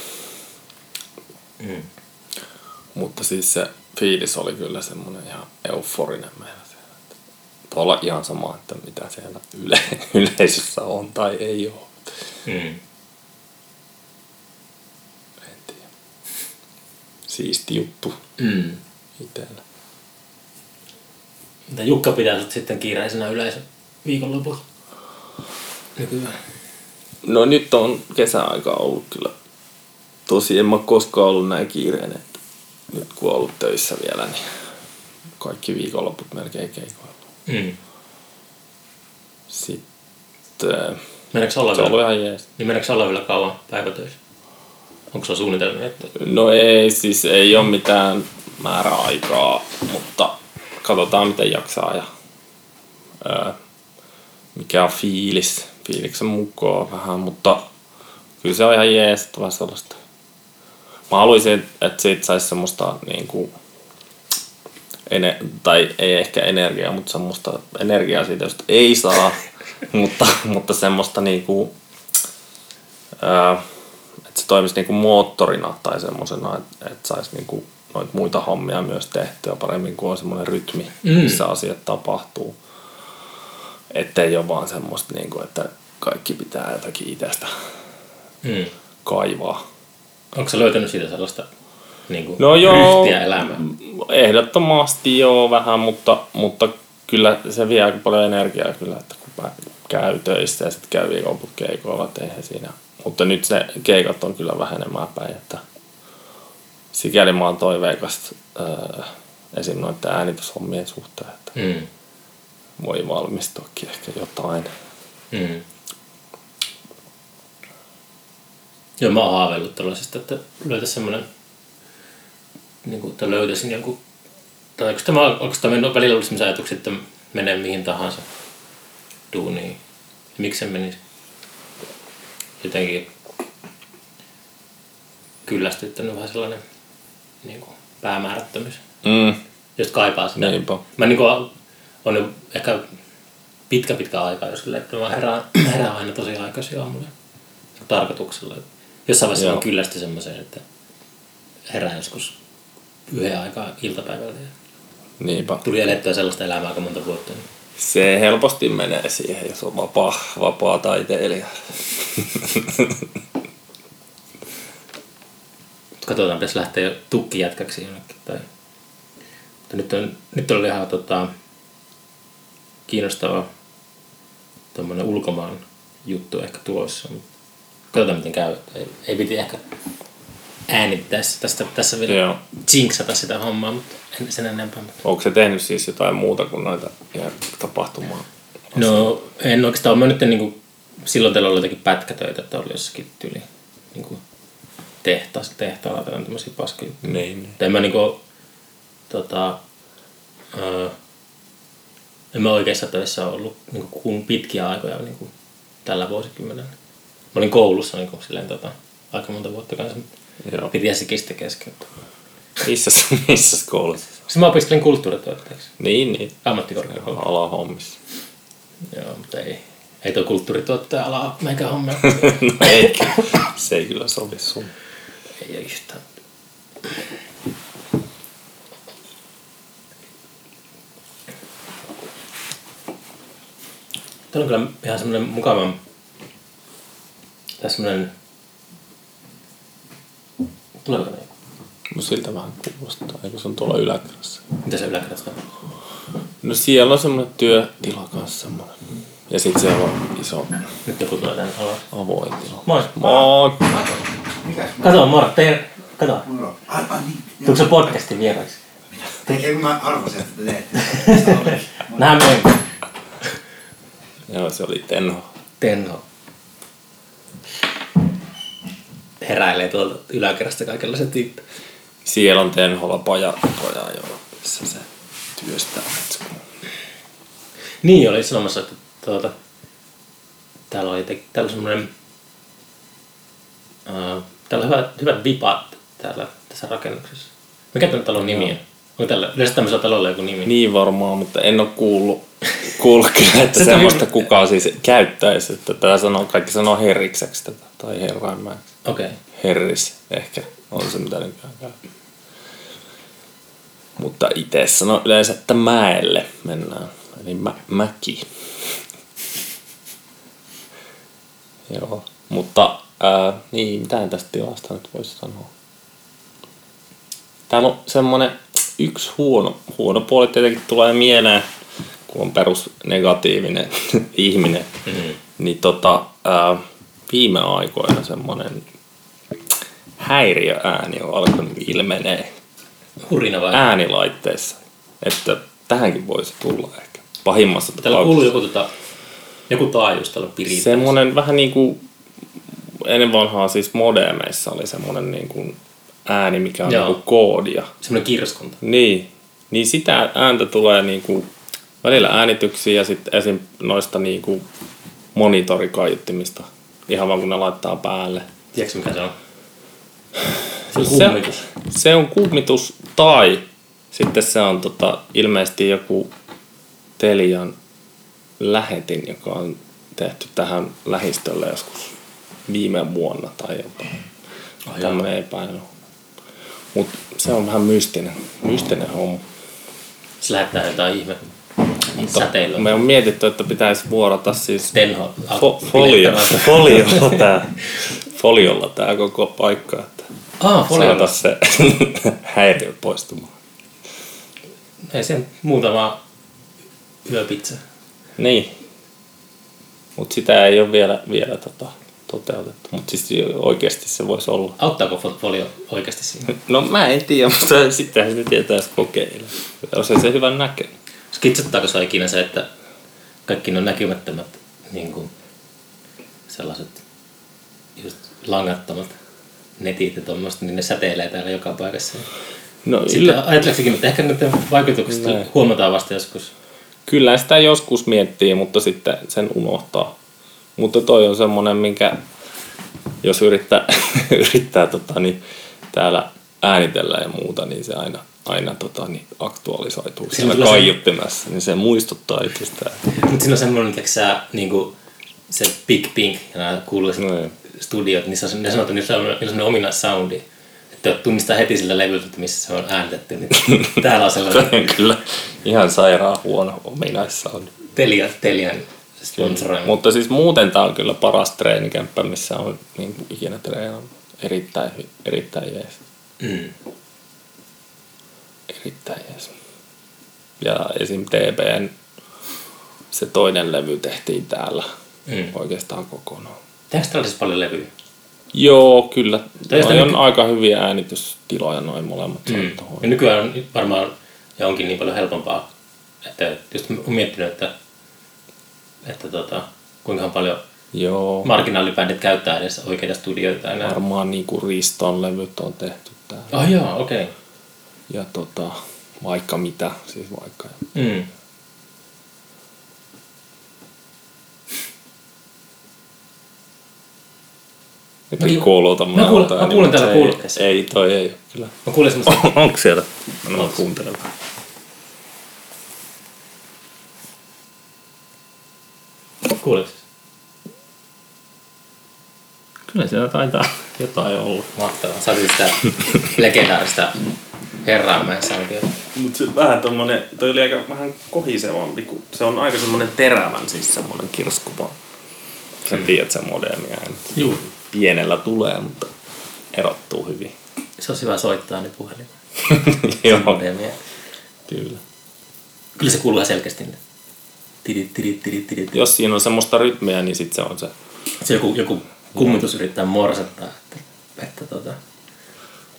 Mm. Mutta siis se fiilis oli kyllä semmonen ihan euforinen meillä siellä. Että olla ihan sama, että mitä siellä yle, [LAUGHS] yleisössä on tai ei ole. Mm. En tiedä. Siisti juttu Mm. itsellä. Mitä Jukka pitää sut sitten kiireisenä yleisö viikonlopulla? Nykyään. No nyt on kesäaika ollut kyllä. Tosi en mä koskaan ollut näin kiireinen. Että nyt kun on ollut töissä vielä, niin kaikki viikonloput melkein keikoilla. Mm. Sitten Meneekö olla se on ollut vielä, ihan jees. niin meneekö olla vielä kauan päivätöissä? Onko se suunnitelmia, että No ei, siis ei ole mitään määräaikaa, mutta katsotaan miten jaksaa ja ää, mikä on fiilis. Fiiliksen mukaan vähän, mutta kyllä se on ihan jees, että vähän sellaista. Mä haluaisin, että siitä saisi semmoista niin kuin, ene, tai ei ehkä energiaa, mutta semmoista energiaa siitä, josta ei saa, [LAUGHS] mutta, mutta semmoista niin kuin, ää, että se toimisi niinku moottorina tai semmoisena, että, että saisi niinku noita muita hommia myös tehtyä paremmin, kuin on semmoinen rytmi, Mm. missä asiat tapahtuu. Ettei ole vaan semmoista, niinku, että kaikki pitää jotakin itsestä mm. kaivaa. onko se löytänyt siitä sellaista niin kuin, No joo, elämään? ehdottomasti joo vähän, mutta, mutta kyllä se vie aika paljon energiaa kyllä, että kun mä käy töissä ja sitten käy viikonloput keikoilla, eihän siinä. Mutta nyt se keikat on kyllä vähenemään päin, että sikäli mä oon toiveikas äh, esim. noiden äänityshommien suhteen, että Mm. Voi valmistuakin ehkä jotain. Mm. Joo, mä oon haaveillut tällaisesta, että löytäisi semmoinen, niin kuin, että löytäisin jonkun, tai onko tämä, onko tämä mennyt välillä ollut semmoisia ajatuksia, että menee mihin tahansa duuniin. Miksi se menisi? Jotenkin, kyllästyttänyt vähän sellainen niin kuin, päämäärättömyys. Mm, Just kaipaa sitä. niinpä. Mä niin kuin, on ehkä pitkä pitkä aika, jos silleen, että mä herään, herään aina tosi aikaisin aamulla tarkoituksella. Jossain vaiheessa Joo. mä kyllästyin semmoiseen, että herään joskus yhden aikaa iltapäivällä. Niinpä. tuli elettyä sellaista elämää aika monta vuotta. Niin Se helposti menee siihen, jos on vapaa, vapaa taiteilija. Katsotaan, pitäisi lähteä jo tukkijätkäksi jonnekin. Tai... Mutta nyt, on, nyt oli ihan tota, kiinnostava tuommoinen ulkomaan juttu ehkä tulossa. Katsotaan miten käy. Ei, ei piti ehkä äänittää tästä, tässä vielä Joo. jinxata sitä hommaa, mutta en sen enempää. Onko se tehnyt siis jotain muuta kuin noita tapahtumaa? No en oikeastaan, mä nyt niin silloin teillä oli jotakin pätkätöitä, että oli jossakin tyyli niin kuin tehtaas, tehtaalla tai tämmöisiä paskoja. Niin, niin. Tai mä niinku, tota, öö, en mä oikeassa töissä ollut niinku, kuin pitkiä aikoja niinku, tällä vuosikymmenellä. Mä olin koulussa niinku, silleen, tota, aika monta vuotta kanssa, mutta Joo. piti jäsikin sitten kesken. Missä, [LAUGHS] missä koulussa? Sitten mä opiskelin kulttuurituotteeksi Niin, niin. ammattikorkeakoulussa. Alahommissa. Joo, mutta ei, ei tuo kulttuurituottaja ala meikä hommia. [LAUGHS] no ei, se ei kyllä sovi sun. ei ole yhtään. Tämä on kyllä ihan semmoinen mukava, tai semmoinen, tuleeko ne? No siltä vähän kuulostaa, eikö se on tuolla yläkerrassa? Mitä se yläkerrasta on? No siellä on semmoinen työtila kanssa semmoinen. Ja sitten siellä on iso Nyt joku tulee tänne alas. avoin tila. Moi. Moi! Mikäs? Kato, Moro, teidän, kato. Mulla Ai, ai niin. Tuliko se podcastin vieraksi? Ei, kun mä arvasin, että te teette. [LAUGHS] Nähdään myöhemmin. Joo, se oli Tenho. Tenho. Heräilee tuolta yläkerrasta kaikenlaisia tyyppejä. Siellä on Tenholla paja, paja joo, missä se työstää. Niin, oli sanomassa, että tuota, täällä oli, te, täällä on semmoinen, uh, täällä on hyvät, hyvät vipat täällä tässä rakennuksessa. Mikä tämän talon nimi on? Onko tällä, yleensä tämmöisellä talolla joku nimi? Niin varmaan, mutta en ole kuullut, kyllä, että Se semmoista tuli- kukaan siis käyttäisi. Että tätä sanoo, kaikki sanoo herrikseksi tätä, tai herraimäksi. Okei. Okay. Herris ehkä on se, mitä nykyään käy. Mutta itse sanon yleensä, että mäelle mennään. Eli mä, mäki. Joo, mutta ää, niin, mitä tästä tilasta nyt voisi sanoa? Täällä on semmonen yksi huono, huono puoli tietenkin tulee mieleen, kun on perus negatiivinen [LAUGHS] ihminen. Mm-hmm. Niin tota, ää, viime aikoina semmonen häiriöääni on alkanut ilmenee Hurina vai? äänilaitteissa. Että tähänkin voisi tulla ehkä. Pahimmassa Täällä kuuluu tapauksessa. joku, tota, joku taajuus täällä pirittäessä. Semmonen vähän niinku, ennen vanhaa siis modemeissa oli semmonen niinku ääni, mikä on Joo. niinku koodia. Semmoinen kirskunta. Niin, niin sitä ääntä tulee niinku välillä äänityksiä ja sitten esim. noista niinku monitorikaiuttimista. Ihan vaan kun ne laittaa päälle. Tiedätkö mikä se on? Se on Siis se, kummitus. se on kummitus tai sitten se on tota, ilmeisesti joku Telian lähetin, joka on tehty tähän lähistölle joskus viime vuonna tai jotain. Oh, Oh, Tämmöinen epäily. Mutta se on vähän mystinen, mystinen homma. Se lähettää jotain ihme Mutta. Me on mietitty, että pitäisi vuorata siis Tenho. fo- folio, [LAUGHS] foliolla tää, foliolla tää koko paikka, että Ah, foliolla. se [LAUGHS] häiriö poistumaan. Ei sen muutama yöpizza. Niin. Mutta sitä ei ole vielä, vielä tota, toteutettu. Mutta siis oikeasti se voisi olla. Auttaako fo- folio oikeasti siinä? No mä en tiedä, [LAUGHS] mutta sittenhän se tietää jos kokeilla. Jos ei se hyvän näkee. Skitsattaako se ikinä se, että kaikki ne näkymättömät niin kuin sellaiset just langattomat netit ja tuommoista, niin ne säteilee täällä joka paikassa. No Sitten ajatteleksikin, että ehkä niiden vaikutukset Näin. huomataan vasta joskus. kyllä sitä joskus miettii, mutta sitten sen unohtaa. Mutta toi on semmonen, minkä jos yrittää, [LAUGHS] yrittää tota, niin, täällä äänitellä ja muuta, niin se aina, aina tota, niin aktualisoituu siellä se- kaiuttimessa, niin se muistuttaa itsestään. Mutta siinä on semmoinen, että sä, niinku, se Big Pink ja nämä kuuluiset No studiot, niissä on, ne sanoo, että niissä on, niissä on sellainen ominais-soundi. Että tunnistaa heti sillä levyltä, että missä se on äänitetty. Niin [LAUGHS] täällä on sellainen on kyllä ihan sairaan huono ominaissaun. Telia, Telian sponsoroima. Mutta siis muuten tämä on kyllä paras treenikämppä, missä on niin kuin ikinä treenannut. Erittäin, erittäin jees. Mm. Erittäin jees. Ja esim. TPN se toinen levy tehtiin täällä Mm. oikeastaan kokonaan. Tehdäänkö siis paljon levyjä? Joo, kyllä. Teistä on nyky- aika hyviä äänitystiloja noin molemmat. Mm. Ja nykyään on varmaan ja onkin niin paljon helpompaa, että just olen miettinyt, että, että tota, kuinka paljon Joo, marginaalibändit käyttää edes oikeita studioita enää. varmaan niinku Riston levyt on tehty täällä. Oh joo, okei. Okay. Ja tota, vaikka mitä, siis vaikka. Mm. Että Mä- kuuluta mä kuulen- mä kuulen täällä ei, kuulokkeessa. ei, toi ei ole kyllä. Mä kuulin [LAUGHS] semmoista, Onko siellä? No, Onks? kuuntele vähän. kuuliko? Kyllä siellä taitaa jotain olla. Mahtavaa. Sä otit sitä legendaarista Herraamäen soundia. Mutta se vähän tommonen, toi oli aika vähän kohisevampi, kun se on aika semmonen terävän, siis semmonen kirskuva. Sä tiedät sen ääni. Juu. Pienellä tulee, mutta erottuu hyvin. Se on hyvä soittaa niin puhelin. [LAUGHS] Joo, Modemia. kyllä. Kyllä se kuuluu selkeästi. ne Tidit, tidit, tidit, tidit. Jos siinä on semmoista rytmiä, niin sit se on se. Se joku, joku kummitus yrittää morsettaa, että, että tota,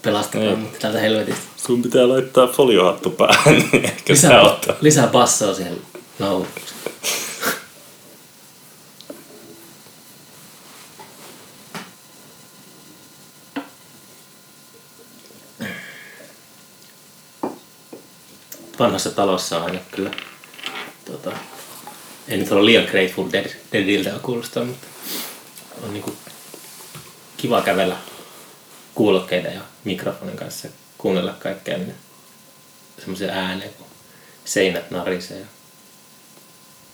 pelastakaa Niin. mut täältä helvetistä. Sun pitää laittaa foliohattu päähän, niin ehkä se Lisää, auttaa. lisää bassoa siihen nauhuun. Vanhassa talossa on aina kyllä, tota, ei nyt ole liian Grateful Dead, Deadiltä kuulostaa, mutta on niinku kiva kävellä kuulokkeita ja mikrofonin kanssa kuunnella kaikkea niin semmoisia ääniä, kun seinät narisee ja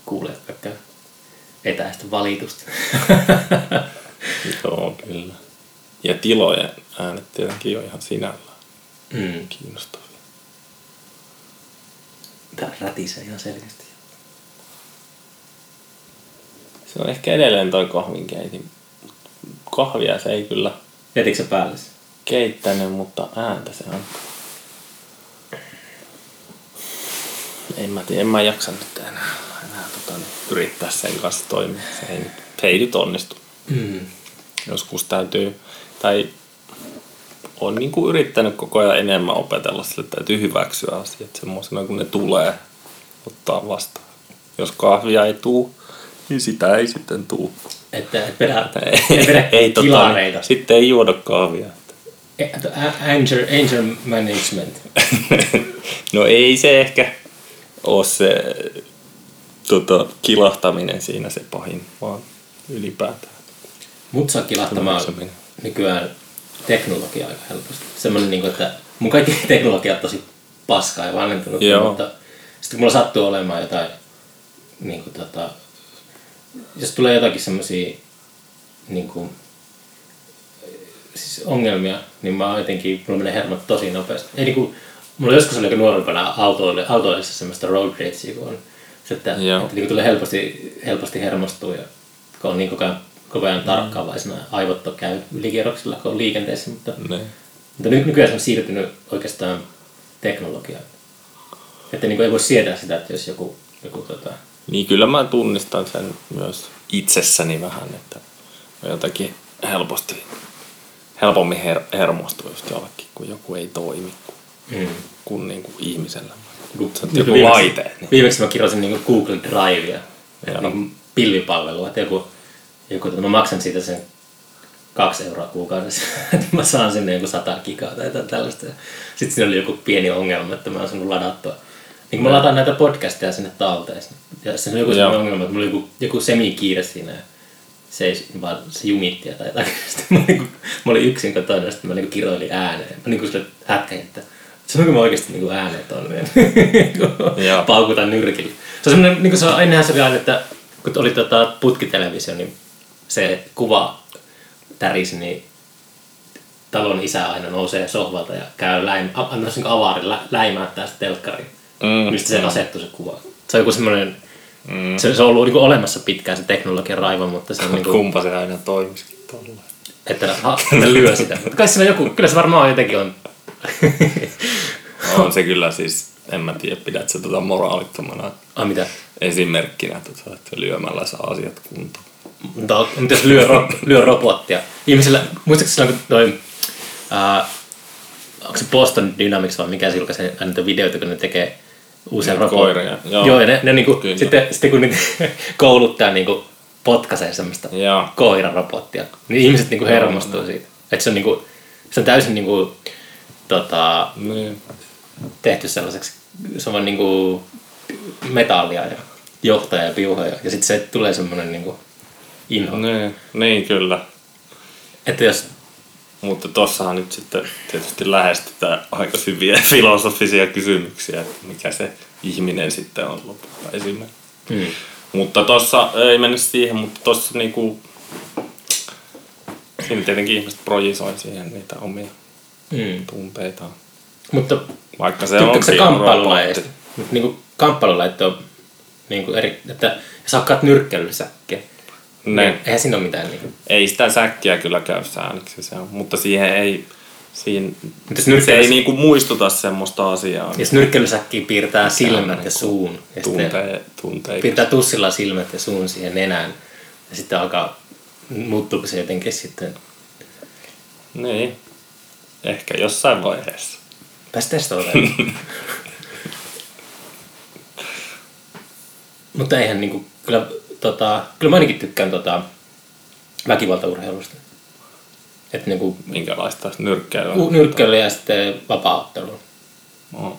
kuulee kaikkea etäistä valitusta. [LAUGHS] Joo, kyllä. Ja tilojen äänet tietenkin on ihan sinällään mm. kiinnostavia. Tää rätisee ihan selkeästi. Se on ehkä edelleen toi kahvinkeitin. Kahvia se ei kyllä Jätitkö päälle? Keittänyt, mutta ääntä se on. En mä tiedä, en mä jaksa nyt enää, enää tota, niin, yrittää sen kanssa toimia. Se ei, nyt- se ei nyt onnistu. Mm. Joskus täytyy, tai on niin kuin yrittänyt koko ajan enemmän opetella sille, että täytyy hyväksyä asiat semmoisena, kun ne tulee ottaa vastaan. Jos kahvia ei tuu, niin sitä ei sitten tuu. Että et vedä, Ei, vedä ei, tota, sitten ei juoda kahvia. Anger, anger management. [LAUGHS] no ei se ehkä ole se tota, kilahtaminen siinä se pahin, vaan ylipäätään. Mut saa kilahtamaan nykyään teknologia aika helposti. Semmoinen, niin kuin, että mun kaikki [LAUGHS] teknologia on tosi paskaa ja vanhentunut, Joo. mutta sitten kun mulla sattuu olemaan jotain, niin kuin, tota, jos tulee jotakin semmoisia niin kuin, siis ongelmia, niin mä jotenkin, mulla menee hermot tosi nopeasti. Ei, niin kuin, mulla joskus oli nuorempana autoille, autoillessa semmoista road ragea, kun on se, että, Joo. että niin kuin tulee helposti, helposti hermostua ja kun on niin koko ajan, koko ajan tarkkaavaisena, aivot on käy ylikierroksilla, kun on liikenteessä, mutta, Ne. mutta ny- nykyään se on siirtynyt oikeastaan teknologiaan. Että niin kuin ei voi sietää sitä, että jos joku, joku tota, Niin kyllä mä tunnistan sen myös itsessäni vähän, että jotakin helposti, helpommin her- hermostuu just jollekin, kun joku ei toimi kuin, mm, kuin, niin kuin ihmisellä. joku, Se on joku laite. Niin. Viimeksi mä kirjoitin niin Google Drivea, niin kuin pilvipalvelua, että joku, joku että mä maksan siitä sen kaksi euroa kuukaudessa, [LAUGHS] että mä saan sinne joku sata gigaa tai jotain tällaista. Sitten siinä oli joku pieni ongelma, että mä oon saanut ladattua. Niin kun mä lataan näitä podcasteja sinne talteen, ja siinä oli joku sellainen ongelma, että mulla oli joku, joku semi-kiire siinä. Ja seis, vaan se jumitti tai jotakin. [LAUGHS] Sitten mä, niinku, mä olin yksin kotona ja sitten mä niinku kiroilin ääneen. Mä niinku sille hätkäin, että sanonko mä oikeasti niinku ääneen tonne. [LAUGHS] Joo. Paukutan nyrkillä. Se on semmoinen, niinku se on, ennenhän se aina, että kun oli tota putkitelevisio, niin se kuva tärisi, niin talon isä aina nousee sohvalta ja käy läim, a- antaa niin avaarin lä, läimäyttää sitä telkkariin. Mm, mistä se asettui se kuva. Se on joku semmoinen, mm. se, se on ollut niinku olemassa pitkään se teknologian raivo, mutta se on niinku, Kumpa se aina toimisikin tolleen. että ha, ne lyö sitä. Mutta kai siinä joku, kyllä se varmaan jotenkin on. On se kyllä siis, en mä tiedä, pidät se tota moraalittomana ah, mitä? esimerkkinä, tota, että lyömällä saa asiat kuntoon. Mutta, mutta jos lyö, ro, lyö robottia. Ihmisillä, muistatko silloin, kun toi, ää, onko se Boston Dynamics vai mikä se julkaisee niitä videoita, kun ne tekee uusia Niitä robotteja. koiria, joo. joo. ja ne, ne niinku, Kyllä. sitten, sitten kun ne [LAUGHS] kouluttaja niinku potkaisee semmoista Joo. koirarobottia, niin ihmiset niinku hermostuu siitä. Että se on, niinku, se on täysin niinku, tota, Niin. tehty sellaiseksi, se on vaan niinku metallia ja johtaja ja piuhoja. Ja sitten se tulee semmoinen niinku inho. Niin, niin kyllä. Että jos Mutta tossahan nyt sitten tietysti lähestytään aika hyviä [LAUGHS] filosofisia kysymyksiä, että mikä se ihminen sitten on lopulta esimerkiksi. Mm. Mutta tossa, ei mennä siihen, mutta tossa niinku, siinä tietenkin ihmiset projisoi siihen niitä omia Mm. tunteitaan. Mutta Vaikka se tykkääkö se kamppailulajeista? Mutta niinku kamppailulajit on niinku eri, että jos hakkaat nyrkkeilysäkkiä, Ne. niin eihän siinä ole mitään niinku. Ei sitä säkkiä kyllä käy sääliksi se on, mutta siihen ei, jos se ei niinku muistuta semmoista asiaa. Jos nyrkkeilysäkkiin piirtää silmät ja suun, ja Tuntee, tuntee. piirtää tussilla silmät ja suun siihen nenään, ja sitten alkaa, muuttuuko se jotenkin sitten, Niin. Ehkä jossain vaiheessa. pääs testata. [LAUGHS] Mutta eihän niinku, kyllä, tota, kyllä mä ainakin tykkään tota, väkivaltaurheilusta. Että niinku, Minkälaista nyrkkeilyä. U- nyrkkeily ja sitten vapaaottelu. No.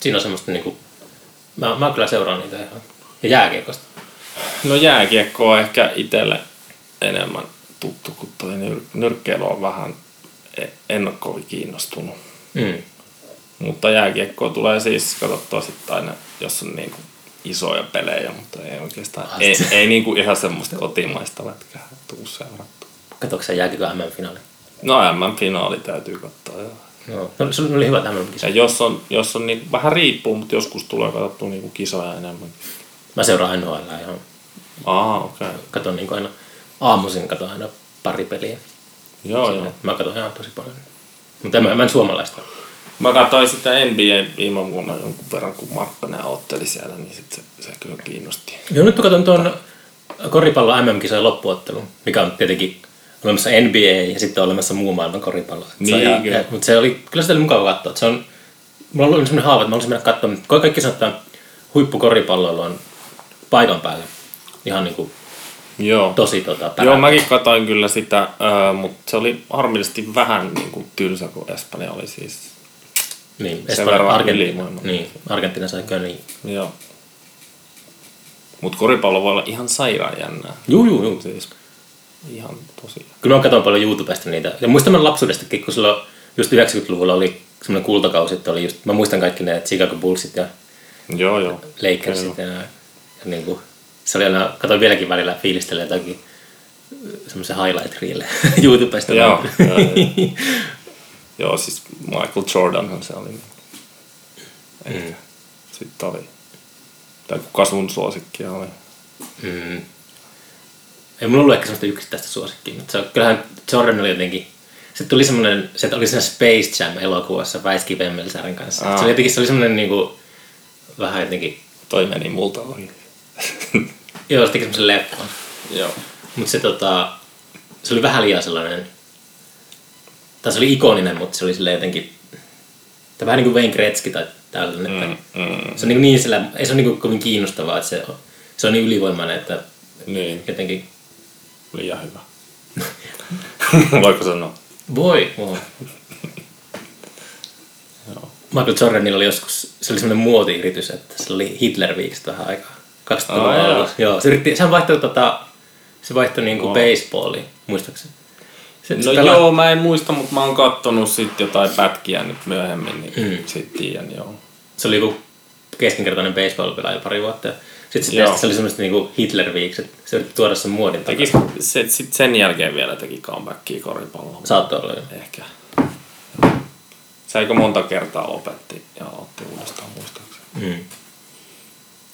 Siinä on semmoista niinku, mä, mä kyllä seuraan niitä ihan. Ja jääkiekosta. no jääkiekko on ehkä itselle enemmän tuttu, kun toi nyr- nyrkkeily on vähän, e- en ole kovin kiinnostunut. Mm. Mutta jääkiekkoa tulee siis katsottua sitten aina, jos on niinku isoja pelejä, mutta ei oikeastaan, Ah, ei, ei niinku ihan semmoista kotimaista lätkää tuu seurattua. Katsoinko sä jääkiekon MM-finaali? No MM-finaali täytyy katsoa. Joo. No, no se oli hyvä tämä Ja jos on, jos on niin, vähän riippuu, mutta joskus tulee katsottua niinku kisoja enemmän. Mä seuraan NHL ihan. Aa, okei. Okay. Katon niin aina aamuisin katon aina pari peliä. Joo, joo. Mä katon ihan tosi paljon. Mutta mä, mä en suomalaista. Mä katsoin sitä NBA viime vuonna jonkun verran, kun Markkanen otteli siellä, niin sit se, se kyllä kiinnosti. Joo, nyt mä katson tuon koripallon MM-kisojen loppuottelun, mikä on tietenkin olemassa NBA ja sitten on olemassa muu maailman koripallo. Se Niin, ihan- kyllä. ja, mutta se oli, kyllä sitä oli mukava katsoa. Se on, mulla oli sellainen haava, että mä haluaisin mennä katsomaan. Ka- Kaikki sanoo, että huippukoripalloilu on paikan päällä. Ihan niin kuin Joo. tosi tota, Joo, pärä. mäkin katsoin kyllä sitä, äh, mutta se oli harmillisesti vähän niin kuin tylsä, kun Espanja oli siis. Niin, sen verran Argentiina, niin, Argentiina sai köniin. Joo. Mutta koripallo voi olla ihan sairaan jännää. Juu, juu, juu. Siis ihan tosi. Kyllä mä katson paljon YouTubesta niitä. Ja muistan mä lapsuudestakin, kun silloin just 90-luvulla oli semmoinen kultakausi, että oli just, mä muistan kaikki ne Chicago Bullsit ja Joo, joo. Lakersit ja, ja niin kuin, se oli aina, katsoin vieläkin välillä fiilistellä jotakin semmoisen highlight reelle [LAUGHS] YouTubesta. Joo, [LAUGHS] joo, joo. Joo, siis Michael Jordanhan se oli. Mm. Sitten oli. Tai kuka sun suosikkia oli? Mm. Ei mulla ollut ehkä semmoista yksittäistä suosikkia, mutta se, on- kyllähän Jordan oli jotenkin, se tuli semmoinen, se oli siinä Space Jam elokuvassa Väiski Vemmelsärin kanssa. Aa. Se oli jotenkin, se oli semmoinen niinku, vähän jotenkin, Toi meni multa ohi. [LAUGHS] joo, se teki semmoisen leffan. Joo. Mutta se, tota, se oli vähän liian sellainen, tai se oli ikoninen, mutta se oli silleen jotenkin, tai vähän niin kuin Wayne Gretzky tai tällainen. Mm, Että mm, se on niin, niin sillä, ei se ole niin kovin kiinnostavaa, että se on, se on niin ylivoimainen, että niin, jotenkin liian hyvä. [LAUGHS] Voiko sanoa? voi, voi. Michael Jordanilla oli joskus, se oli semmoinen muoti-yritys, että se oli Hitler viikosta vähän aikaa. 2000-luvulla Aa, joo. Joo, se yritti, sehän vaihtoi tota, Se vaihtoi niinku Joo. baseballiin, muistaakseni. Se, No pelaa- joo, mä en muista, mutta mä oon kattonut sit jotain pätkiä nyt myöhemmin, niin mm. sit tiedän, joo. Se oli joku keskinkertainen baseball-pelaaja pari vuotta. ja Sitten se, se oli semmoista niinku Hitler-viikset. Se yritti tuoda sen muodin Teki, takaisin. se, sit sen jälkeen vielä teki comebackia koripalloon. Saattoi olla jo. Ehkä. Se aika monta kertaa lopetti ja otti uudestaan muistaakseni. Mm.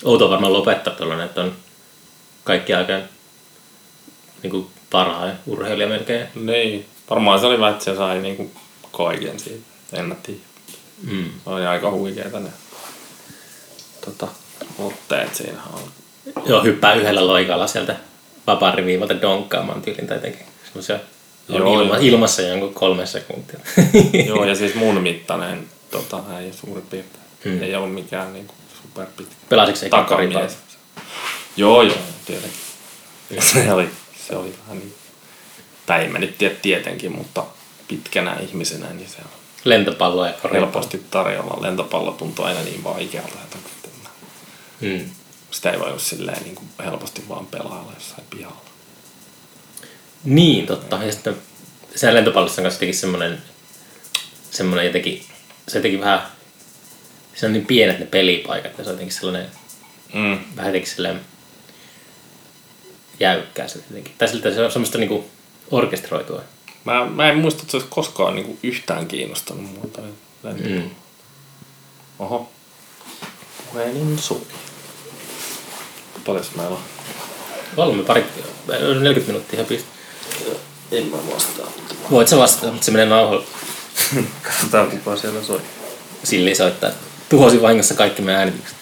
Outoa varmaan lopettaa tuollainen, että on kaikki aika niinku parhain urheilija melkein. Niin. Varmaan se oli vähän, että se sai niinku kaiken siitä. En mä tiedä. Mm. Se oli aika huikeeta ne tota, otteet siinä on. Joo, hyppää yhdellä loikalla sieltä vapaariviivalta donkkaamaan tyylin tai jotenkin. Semmoisia Joo, ilma, ilmassa jonkun kolme sekuntia. [LAUGHS] Joo, ja siis mun mittainen tota, ei suurin piirtein. Mm. Ei ollut mikään niinku superpitkä Pelasitko se koripallon? Joo, joo, tietenkin. [LAUGHS] Se oli, se oli vähän niin, tai en mä nyt tiedä tietenkin, mutta pitkänä ihmisenä, niin se on Lentopalloa ja helposti tarjolla. Lentopallo tuntuu aina niin vaikealta, että Mm. sitä ei voi olla silleen niin kuin helposti vaan pelailla jossain pihalla. Niin, totta. Ja sitten se lentopallossa on kanssa jotenkin semmoinen, semmoinen jotenkin, se jotenkin vähän, se on niin pienet ne pelipaikat ja se on jotenkin sellainen, Mm. vähän jotenkin sellainen jäykkää se jotenkin. Tai siltä se on semmoista niinku orkestroitua. Mä, mä en muista, että se olisi koskaan niin kuin yhtään kiinnostanut mua. Tai Mm. Oho. Puhelin sui. Paljon meillä on? Valmi pari, 40 minuuttia ihan pistä. En mä vastaa. Voit sä vastata, mutta se menee nauhalle. [LAUGHS] Katsotaan kuka siellä soi. Silli soittaa. Tuhosi vahingossa kaikki meidän äänitykset.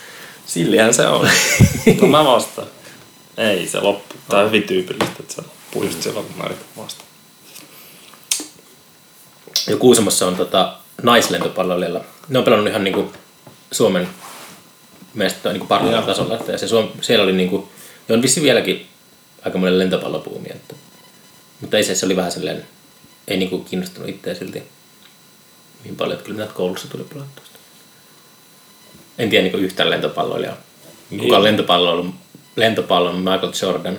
Sillihän se on. no mä vastaan. [LAUGHS] Ei se loppu. Tää on hyvin tyypillistä, että se loppuu just silloin, kun mä yritän vastata. Jo Kuusamossa on tota, naislentopalloilijalla. Ne on pelannut ihan niinku Suomen mielestä niinku parhaalla tasolla. Ja se Suom- siellä oli niinku, ja on vissi vieläkin aika monen lentopallopuumi. Että, mutta ei se, se oli vähän silleen, ei niinku kiinnostunut itseä silti niin paljon, että kyllä näitä koulussa tuli pelattua. En tiedä niinku yhtään lentopalloilijaa. Niin. Kuka on lentopallon, lentopallon Michael Jordan,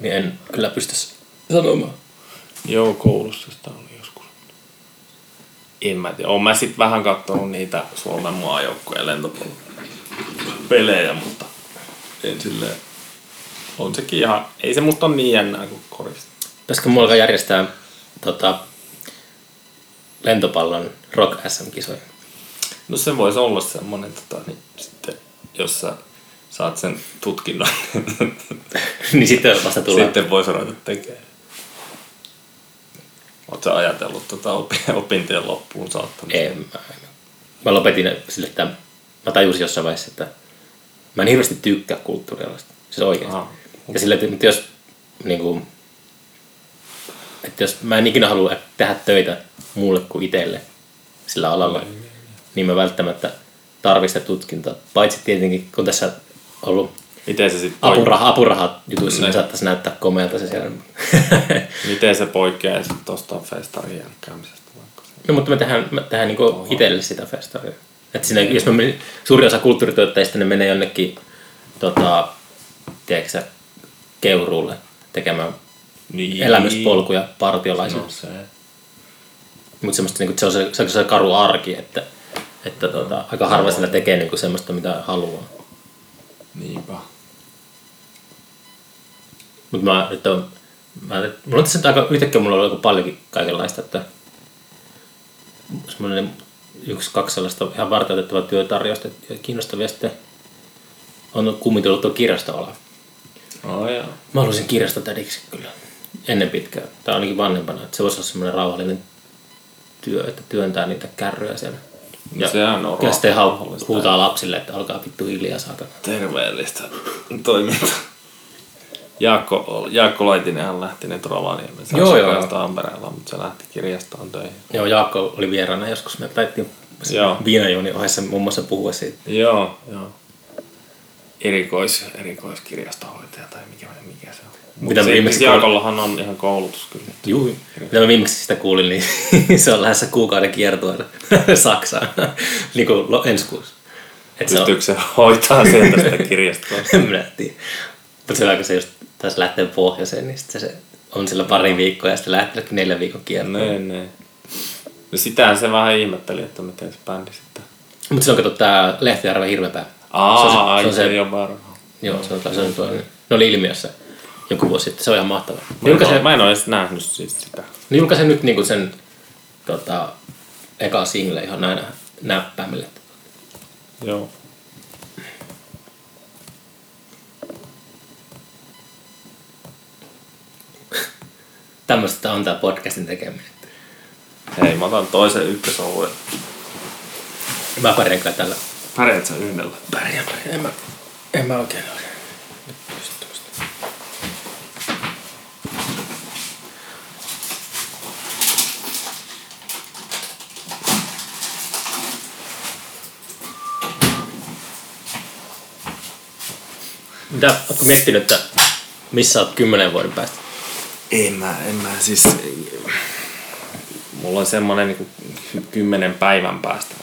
niin en kyllä pysty sanomaan. Joo, koulussa sitä oli joskus. En mä tiedä. Oon mä sit vähän kattonut niitä Suomen maajoukkojen lentopallon pelejä, mutta en silleen. On sekin ihan, ei se musta on niin jännää kuin korista. Pitäisikö mulla järjestää tota, lentopallon Rock SM-kisoja? No se voisi olla semmonen, tota, niin sitten, jos sä saat sen tutkinnon, [LAUGHS] niin sitten vasta tulee. sitten voisi ruveta tekemään. Oletko ajatellut tota opi- opintojen loppuun saattamista? En, mä, mä lopetin sille, että mä tajusin jossain vaiheessa, että mä en hirveästi tykkää kulttuurialasta. Siis oikeasti. Aha. Ja sille, että mutta jos, niin kuin, että jos mä en ikinä halua tehdä töitä muulle kuin itselle sillä alalla, niin mä välttämättä tarvitsen tutkintoa. Paitsi tietenkin, kun tässä ollut Miten se sitten apuraha, apurahat jutuissa, niin Ne. saattaisi näyttää komealta se siellä. [LAUGHS] Miten se poikkeaa sitten tuosta festarin jälkäämisestä vaikka? No mutta me tehdään, me tehdään niinku itselle sitä festaria. Et siinä, jos me, men- suurin osa kulttuurituotteista ne menee jonnekin tota, tiedätkö keuruulle tekemään Niin. elämyspolkuja partiolaisille. No se. Mutta semmoista, niinku, se, on se, se on se karu arki, että, että tota, aika harva sillä tekee niinku semmoista, mitä haluaa. Niinpä. Mutta mä nyt on, mä, mulla on tässä nyt aika, yhtäkkiä mulla on ollut paljonkin kaikenlaista, että semmoinen yksi, kaksi sellaista ihan varteutettavaa työtarjousta ja kiinnostavia sitten on kummintunut tuo kirjastoala. Oh, joo. Mä haluaisin kirjastotädiksi kyllä ennen pitkään, tai ainakin vanhempana, että se voisi olla semmoinen rauhallinen työ, että työntää niitä kärryjä siellä. No sehän on ja sitten hau- huutaa lapsille, että alkaa vittu hiljaa saakana. Terveellistä toimintaa. Jaakko, Jaakko Laitinenhan lähti nyt Rovaniemelle. Se Joo, joo. Tampereella, mutta se lähti kirjastoon töihin. Joo, Jaakko oli vieraana joskus, me taittiin Joo. viinajuoni ohessa muun muassa puhua siitä. Joo, joo. Erikois, erikoiskirjastohoitaja tai mikä, mikä se on. Mitä se, viimeksi siis Jaakollahan on ihan koulutus kyllä. Juu, mitä mä viimeksi sitä kuulin, niin [LAUGHS] se on lähdössä kuukauden kiertueelle [LAUGHS] Saksaan niin kuin ensi kuussa. Et se on, Pystyykö se hoitaa sieltä sitä kirjastoa? [LAUGHS] en minä tiedä. Mutta silloin kun se just taas lähtee pohjoiseen, niin sitten se on sillä pari viikkoa ja sitten lähtee neljä viikon kiertoon. Ne, ne. No sitähän se vähän ihmetteli, että miten se bändi sitten. Mutta silloin kato tää Lehtijärven hirvepää. Aa, se on se, se, on se, se, ei ole varmaan. joo, se on, se on tuo, ne oli ilmiössä joku vuosi sitten. Se on ihan mahtavaa. Mä en, ole, mä en ole edes nähnyt siis sitä. ne julkaise nyt niinku sen tota, eka single ihan näin näppäimille. Joo. [LAUGHS] Tämmöistä on tää podcastin tekeminen. Hei, mä otan toisen ykkösoluen. Mä pärjään kyllä tällä. Pärjät sä yhdellä? Pärjään, pärjään. En mä, en mä oikein oikein. Nyt pysty tämmöstä. Mitä, ootko miettinyt, että missä oot kymmenen vuoden päästä? En mä, en mä siis... Mulla on semmonen niinku kymmenen päivän päästä.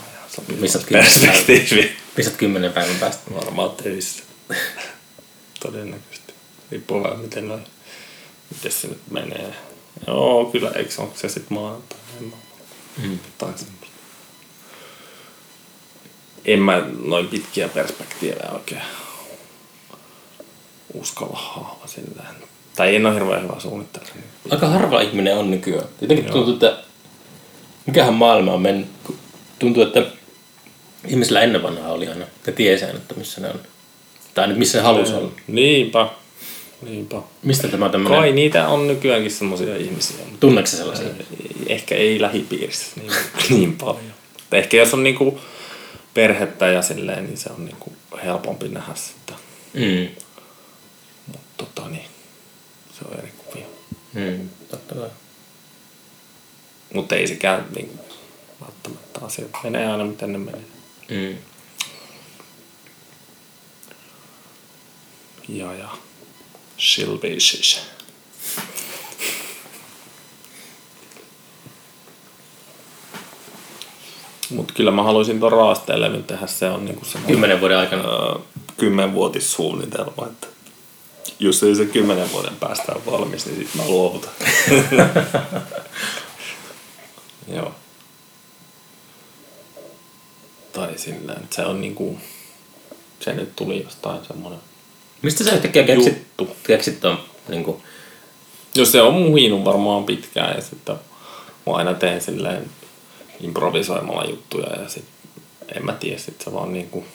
Missä oot kymmenen Perspektiivi. Missä oot kymmenen päivän päästä? Varmaan töissä. Todennäköisesti. Riippuu vähän miten noin, miten se nyt menee. Joo, kyllä, eikö onko se sitten maanantai? Mm. tai semmoista. En mä noin pitkiä perspektiivejä oikein uskalla haava silleen. Tai en ole hirveän hyvä suunnittelu. Aika harva ihminen on nykyään. Jotenkin tuntuu, että mikähän maailma on mennyt. Tuntuu, että ihmisillä ennen vanhaa oli aina. Ne tiesi että missä ne on. Tai nyt missä ne halusi olla. Niinpä. Niinpä. Mistä tämä on Kai tämmöinen? niitä on nykyäänkin semmoisia ihmisiä. Tunneeko sellaisia? Ehkä ei lähipiirissä niin, [LAUGHS] niin paljon. Mutta ehkä jos on niinku perhettä ja silleen, niin se on niinku helpompi nähdä sitä. Mm. Mutta tota niin, se on eri kuvia. Mm. Totta kai. Mutta ei sekään niin, välttämättä asiat menee aina miten ne menee. Mm. Ja ja. She'll be shish. Mut kyllä mä haluaisin ton raastelevyn tehdä. Se on niinku semmoinen Kymmenen vuoden aikana. öö, kymmenvuotissuunnitelma. Että jos ei se kymmenen vuoden päästä ole valmis, niin sit mä luovutan. [LAUGHS] Joo. Tai silleen, että se on niinku, se nyt tuli jostain semmonen Mistä sä yhtäkkiä keksit, juttu. keksit ton, niin kuin, Jos se on muhinut varmaan pitkään ja sitten mä aina teen silleen improvisoimalla juttuja ja sit en mä tiedä, sit se vaan niinku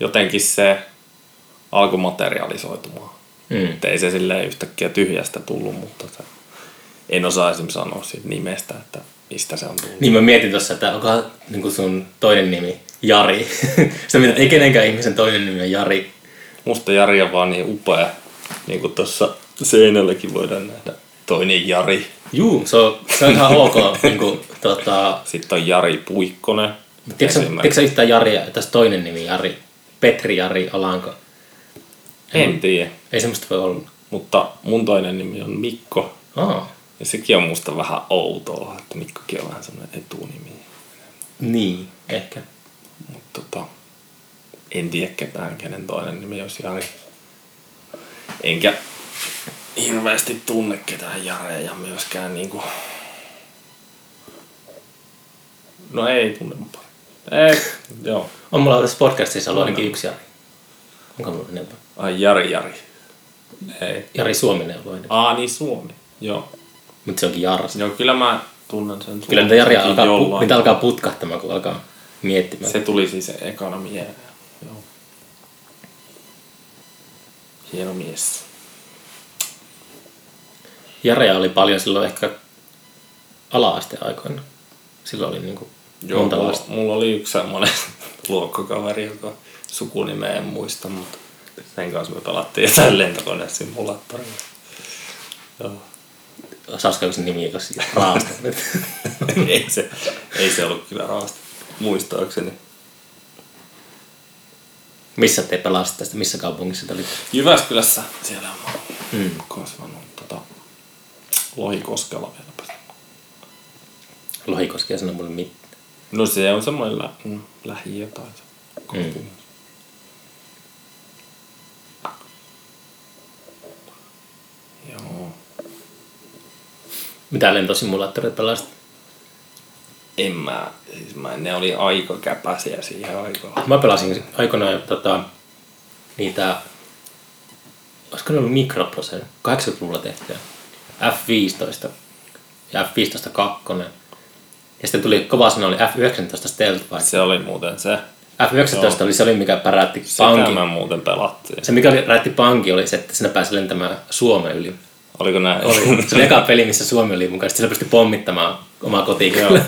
jotenkin se alkoi materialisoitumaan. mm. Et ei se silleen yhtäkkiä tyhjästä tullut, mutta se, en osaa esimerkiksi sanoa siitä nimestä, että mistä se on tullut. Niin mä mietin tossa, että onko niin sun toinen nimi Jari. [LAUGHS] Sitä mietin, että ei kenenkään ihmisen toinen nimi on Jari. Musta Jari on vaan niin upea, niin kuin tuossa seinälläkin voidaan nähdä. Toinen Jari. Juu, se on, se on ihan ok. [LAUGHS] niin kuin, tota, Sitten on Jari Puikkonen. sä- tiedätkö sä yhtään Jaria, tässä toinen nimi Jari? Petri Jari Alanko. En tiedä. Ei semmoista voi olla. Mutta mun toinen nimi on Mikko. Oh. Ja sekin on musta vähän outoa, että Mikkokin on vähän semmoinen etunimi. Niin, ehkä. Mutta tota, en tiedä ketään, kenen toinen nimi olisi Jari. Enkä hirveästi tunne ketään Jareja myöskään niinku... No ei tunne. Ei, [LAUGHS] joo. On mulla tässä podcastissa ollut ainakin yksi Jari. Onko mulla enempää? Ai Jari Jari. Ei. Jari Suominen on enemmän. Aa, niin Suomi. Joo. Mutta se onkin Jars. Joo, kyllä mä tunnen sen Kyllä niitä Jari alkaa, pu, niitä alkaa putkahtamaan, kun alkaa miettimään. Se tuli siis ekana mieleen. Joo. Hieno mies. Jareja oli paljon silloin ehkä ala-asteen aikoina. Silloin oli niinku Joo, monta mulla, lasta. mulla oli yksi semmoinen [LAUGHS] luokkakaveri, joka sukunimeä en muista, mutta sen kanssa me pelattiin jotain lentokonesimulaattoria. Joo. Osaisiko se nimi, jos raasta? [LAUGHS] ei, se, ei se ollut kyllä raasta, muistaakseni. missä te pelasitte sitä? Missä kaupungissa te olitte? Jyväskylässä siellä on Mm. kasvanut tota, Lohikoskella vieläpä. Lohikoski ja sanoi mulle mitään. No se on semmoinen lä- mm, lähi jotain. se Joo. Mitä lentosimulaattoreita pelasit? En mä, siis mä, ne oli aika käpäsiä siihen aikaan. Mä pelasin aikoinaan tota, niitä, olisiko ne ollut mikroprosessori, 80-luvulla tehtyä, F-15 ja F-15 2. Ja sitten tuli kova sana oli F-19 Stealth Fighter. Se oli muuten se. F-19 oli se, oli, mikä päräytti Sitä pankin. mä muuten pelattiin. Se mikä oli, räjähti pankki oli se, että sinä pääsi lentämään Suomen yli. Oliko näin? Oli. Se oli eka peli, missä Suomi oli mukaan. Sitten sillä pystyi pommittamaan omaa kotikylää.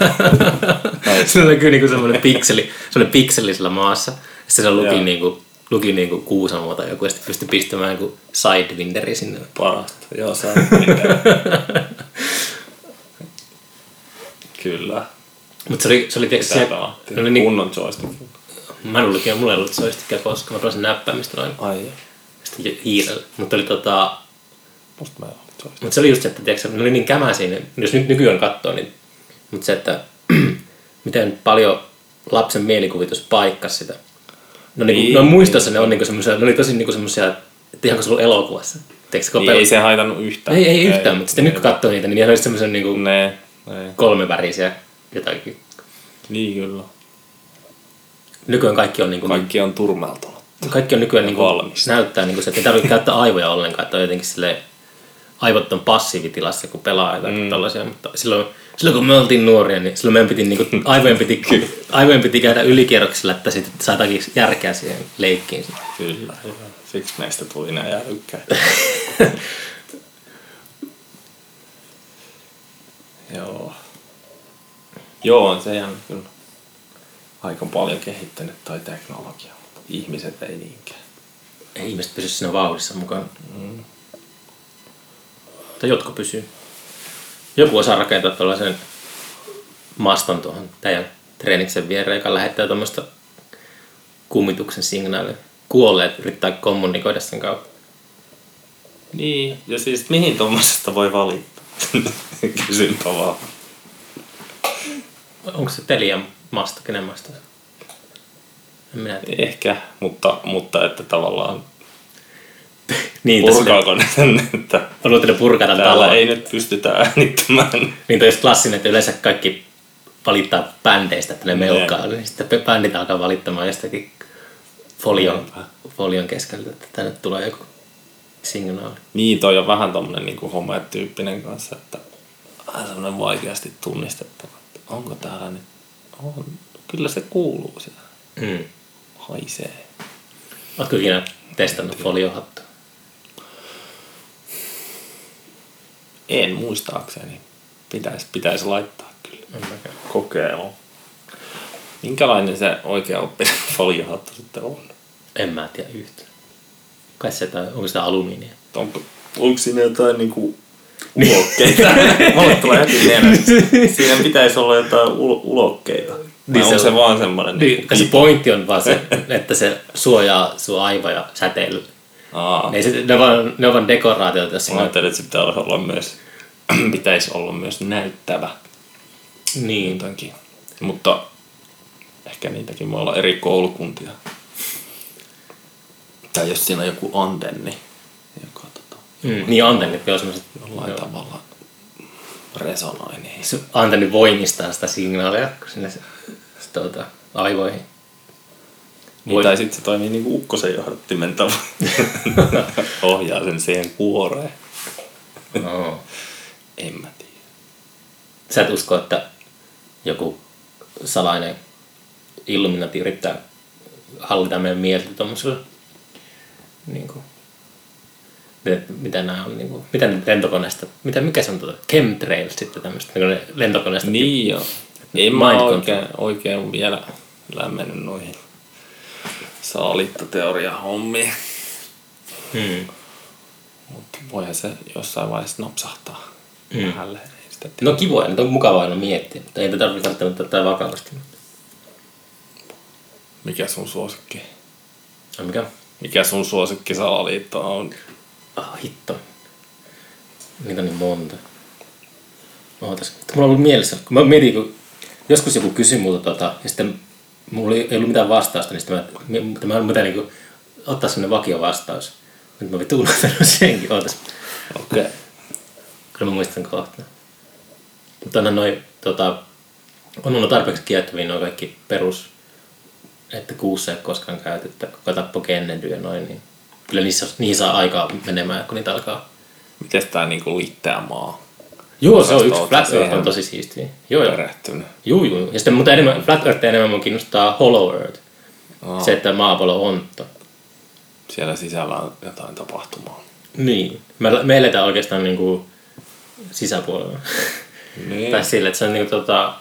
[LAUGHS] se oli kyllä niinku semmoinen pikseli, semmoinen pikseli sillä maassa. Sitten se luki, Joo. niinku, luki niinku Kuusamo tai joku, ja sitten pystyi pistämään joku Sidewinderi sinne. Parasta. Joo, sä [LAUGHS] Kyllä. Mutta se oli, se oli Sitä se, se oli niin, Kunnon joystick. Mä en ollut, mulla ei ollut joystickia koskaan, mä pelasin näppäimistä noin, Ai joo. sitten hiirellä. Mutta oli tota, Musta mä en ollut. Mutta se oli just se, että tiedätkö, ne oli niin kämäisiä, niin jos nyt nykyään katsoo, niin, mutta se, että [CLEARS THROAT] miten paljon lapsen mielikuvitus paikkasi sitä. No, niin, Niin, no muistossa ne on niinku semmoisia, ne oli tosi niinku semmoisia, että ihan kuin se ollut elokuvassa. Kun Niin, pel- ei se haitannut yhtään. ei, ei, yhtään, mutta sitten nyt kun katsoo niitä, niin ne oli semmoisia niinku Ne, ne. kolmevärisiä jotakin. Niin kyllä. Nykyään kaikki on niinku, Kaikki on turmeltunut. kaikki on nykyään niinku, valmista. näyttää niinku se, että ei tarvitse käyttää aivoja ollenkaan, että on jotenkin silleen, aivot on passiivitilassa, kun pelaa jotakin mm. tällaisia, mutta silloin, silloin kun me oltiin nuoria, niin silloin meidän piti, niinku, [LAUGHS] aivojen, piti, aivojen piti käydä ylikierroksella, että sitten saatakin järkeä siihen leikkiin. Kyllä, joo. Siksi meistä tuli näin älykkäitä. [LAUGHS] Joo. Joo, on se ihan kyllä aika paljon kehittänyt toi teknologia, mutta ihmiset ei niinkään. Ei ihmiset pysy siinä vauhdissa mukaan. Mm. Tai jotkut pysyy. Joku osaa rakentaa tällaisen maston tuohon teidän treeniksen viereen, joka lähettää tuommoista kummituksen signaalia. Kuolleet yrittää kommunikoida sen kautta. Niin, ja siis mihin tuommoisesta voi valittaa? [LAUGHS] Kysynpä vaan. Onko se Telian masto, kenen on? En minä tiedä. Ehkä, mutta, mutta että tavallaan [LAUGHS] Niin, purkaako ne sen, että on ne purkaa tämän täällä ei nyt pystytä äänittämään. Niin toi klassinen, että yleensä kaikki valittaa bändeistä, että ne melkaa. Niin sitten bändit alkaa valittamaan jostakin folion, folion keskeltä, että tänne tulee joku signaali. Niin, toi on vähän tommonen niinku home-tyyppinen kanssa, että vähän semmonen vaikeasti tunnistettava. että Onko täällä nyt? On. Kyllä se kuuluu siellä. Mm. Haisee. Oletko ikinä testannut foliohattua? En muistaakseni. Pitäisi pitäis laittaa kyllä. En mäkään. Kokeilu. Minkälainen se oikea oppinen [LAUGHS] foliohattu sitten on? En mä tiedä yhtään. Kai se, tai onko sitä alumiinia? Onko, onko siinä jotain niinku ulokkeita? [LAUGHS] Mulle tulee heti mieleen. Siinä pitäisi olla jotain ul- ulokkeita. Niin se se, on. vaan semmoinen? Niin, kai se pointti on vaan se, [LAUGHS] että se suojaa sun aivoja säteilyllä. Aa, Ne, se, ne, on vaan, ne on vaan dekoraatioita, jos Mä ajattelin, että se pitäisi olla myös, [CLEARS THROAT] pitäisi olla myös näyttävä Niin. jotenkin. Mutta ehkä niitäkin voi olla eri koulukuntia. Tai jos siinä on joku antenni, tota, Mm, niin antennit on semmoiset, jollain joo. tavalla resonoi, niin se antenni voimistaa sitä signaalia sinne se, se, tuota, aivoihin. Niin, tai sitten se toimii niinku ukkosen johdattimen tavoin. [LAUGHS] Ohjaa sen siihen kuoreen. No. En mä tiedä. Sä et usko, että joku salainen Illuminati yrittää hallita meidän mieltä tuommoisella niin kuin, mitä nämä on, niin kuin, mitä ne lentokoneesta, mitä, mikä se on tuota, chemtrails sitten tämmöistä, niin ne lentokoneesta Niin joo. En mä oikein, oikein vielä lämmennyt noihin saalittateoria-hommiin. Hmm. Mutta voihan se jossain vaiheessa napsahtaa. Mm. Mm. Vähälle. No kivoja, nyt on mukavaa aina miettiä, mutta ei tätä tarvitse välttämättä tätä vakavasti. Mikä sun suosikki? No mikä? Mikä sun suosikki salaliitto on? Ah, hitto. Niitä on niin monta. Ootas. Mulla on ollut mielessä, kun mä mietin, kun joskus joku kysyi multa tota, ja sitten mulla ei ollut mitään vastausta, niin sitten mä, mä, mä, mä niin ottaa sellainen vakio vastaus. Nyt mä vittu unohtanut senkin, ootas. Okei. Okay. Kyllä mä muistan kohta. Mutta onhan noi, tota, on ollut tarpeeksi kiehtovia nuo kaikki perus, että kuussa ei koskaan käytettä, koko tappo Kennedy ja noin, niin kyllä niissä, niihin saa aikaa menemään, kun niitä alkaa. Miten tää niinku liittää maa? Joo, se on yksi. Flat Earth on tosi siistiä. Joo, joo. Juu, juu. Ja sitten, mutta enemmän, Flat Earth enemmän mun kiinnostaa Hollow Earth. Aa. Se, että maapallo on onto. Siellä sisällä on jotain tapahtumaa. Niin. Me, me eletään oikeastaan niinku sisäpuolella. Niin. Tai sille, että se on niinku tota...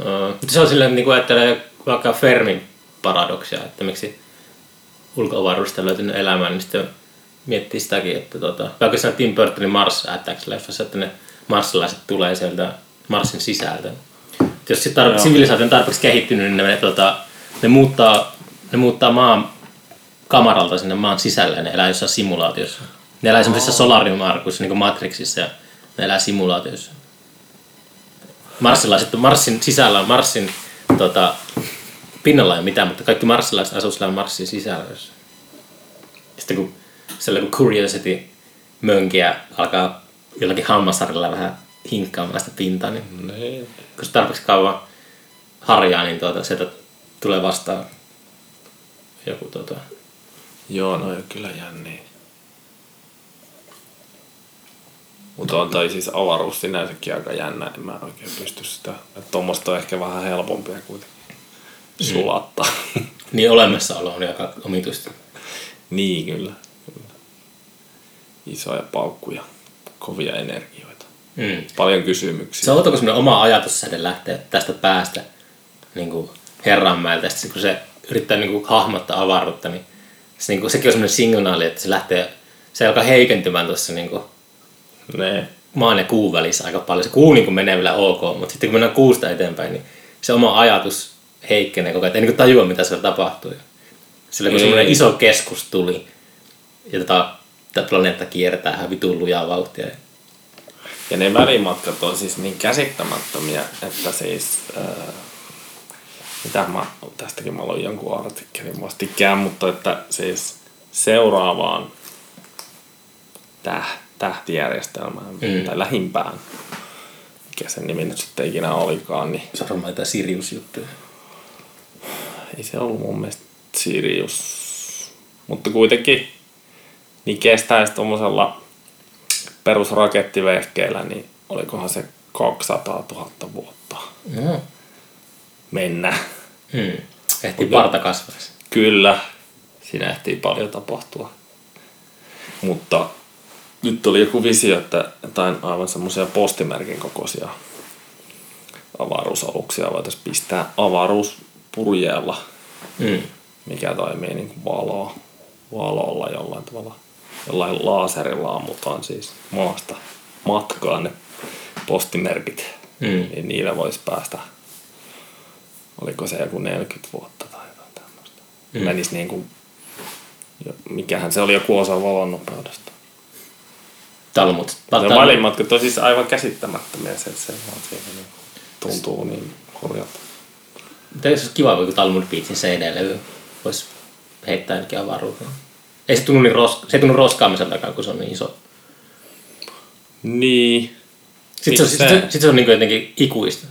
Uh, se on silleen, niinku ajattelee vaikka Fermin paradoksia, että miksi ulko-avaruudesta on löytynyt elämää, niin sitten miettii sitäkin, että tota, vaikka siinä Tim Burtonin Mars Attacks-leffassa, että ne marsilaiset tulee sieltä Marsin sisältä. Et jos sit tar- Joo. sivilisaatio on tarpeeksi kehittynyt, niin ne, tota, ne, muuttaa, ne muuttaa maan kamaralta sinne maan sisälle ja ne elää jossain simulaatiossa. Ne elää semmoisessa solariumarkuissa, niin kuin Matrixissa, ja ne elää simulaatiossa. Marsilaiset, Marsin sisällä on Marsin tota, pinnalla ei ole mitään, mutta kaikki marsilaiset asuu siellä Marsin sisällä. Sitten kun sellainen kun Curiosity mönkiä alkaa jollakin hammasarilla vähän hinkkaamaan sitä pintaa, niin Niin. kun se tarpeeksi kauan harjaa, niin tuota, sieltä tulee vastaan joku tuota, Joo, no on kyllä jänniä. Mutta on toi siis avaruus sinänsäkin aika jännä, en mä oikein pysty sitä. Että tuommoista on ehkä vähän helpompia kuitenkin sulattaa. niin [LAUGHS] olemassaolo on aika omituista. niin kyllä. kyllä. Isoja paukkuja, kovia energioita. Mm. Paljon kysymyksiä. Se on semmoinen oma ajatussäde lähtee tästä päästä niin kuin Herranmäeltä. Sitten kun se yrittää niin kuin hahmottaa avaruutta, niin, se, niin kuin, sekin on semmoinen signaali, että se lähtee, se alkaa heikentymään tuossa niin kuin Ne. maan ja kuun välissä aika paljon. Se kuu niin kuin menee vielä ok, mutta sitten kun mennään kuusta eteenpäin, niin se oma ajatus heikkenee koko ajan. Ei niin tajua, mitä siellä tapahtuu. Sillä kun Ei. semmoinen iso keskus tuli, ja tota, tämä planeetta kiertää ihan vitun lujaa vauhtia. Ja ne välimatkat on siis niin käsittämättömiä, että siis... Ää, mitä mä, tästäkin mä luin jonkun artikkelin vastikään, mutta että siis seuraavaan täh, tähtijärjestelmään mm. tai lähimpään, mikä sen nimi nyt sitten ikinä olikaan, niin Se on varmaan jotain Sirius-juttuja. Ei se ollut mun mielestä Sirius. Mutta kuitenkin niin kestäisi tuommoisella perusrakettivehkeellä, niin olikohan se 200 000 vuotta No. mennä. Hmm. Ehtii parta kasvaisi. Kyllä, siinä ehtii paljon tapahtua. Mutta nyt oli joku visio, että jotain aivan semmoisia postimerkin kokoisia avaruusaluksia voitaisiin pistää avaruuspurjeella, Hmm. mikä toimii niin kuin valoa, valolla jollain tavalla. Jollain laaserilla ammutaan siis maasta matkaan ne postimerkit, Hmm. niin niillä voisi päästä, oliko se joku 40 vuotta tai jotain tämmöistä. Mm. Mm. Menisi niin kuin, mikähän se oli joku osa valon nopeudesta. Talmut. Ne välimatkat on siis aivan käsittämättömiä, se, se vaan siinä niin tuntuu niin hurjalta. Mutta olisi kiva, kun Talmud Beatsin CD-levy voisi heittää jonnekin avaruuteen. Ei se tunnu, niin ros- se ei tunnu roskaamiseltakaan, kun se on niin iso. Niin. Sitten se, on, Miksi sit, se? se, sit se on niin jotenkin ikuista.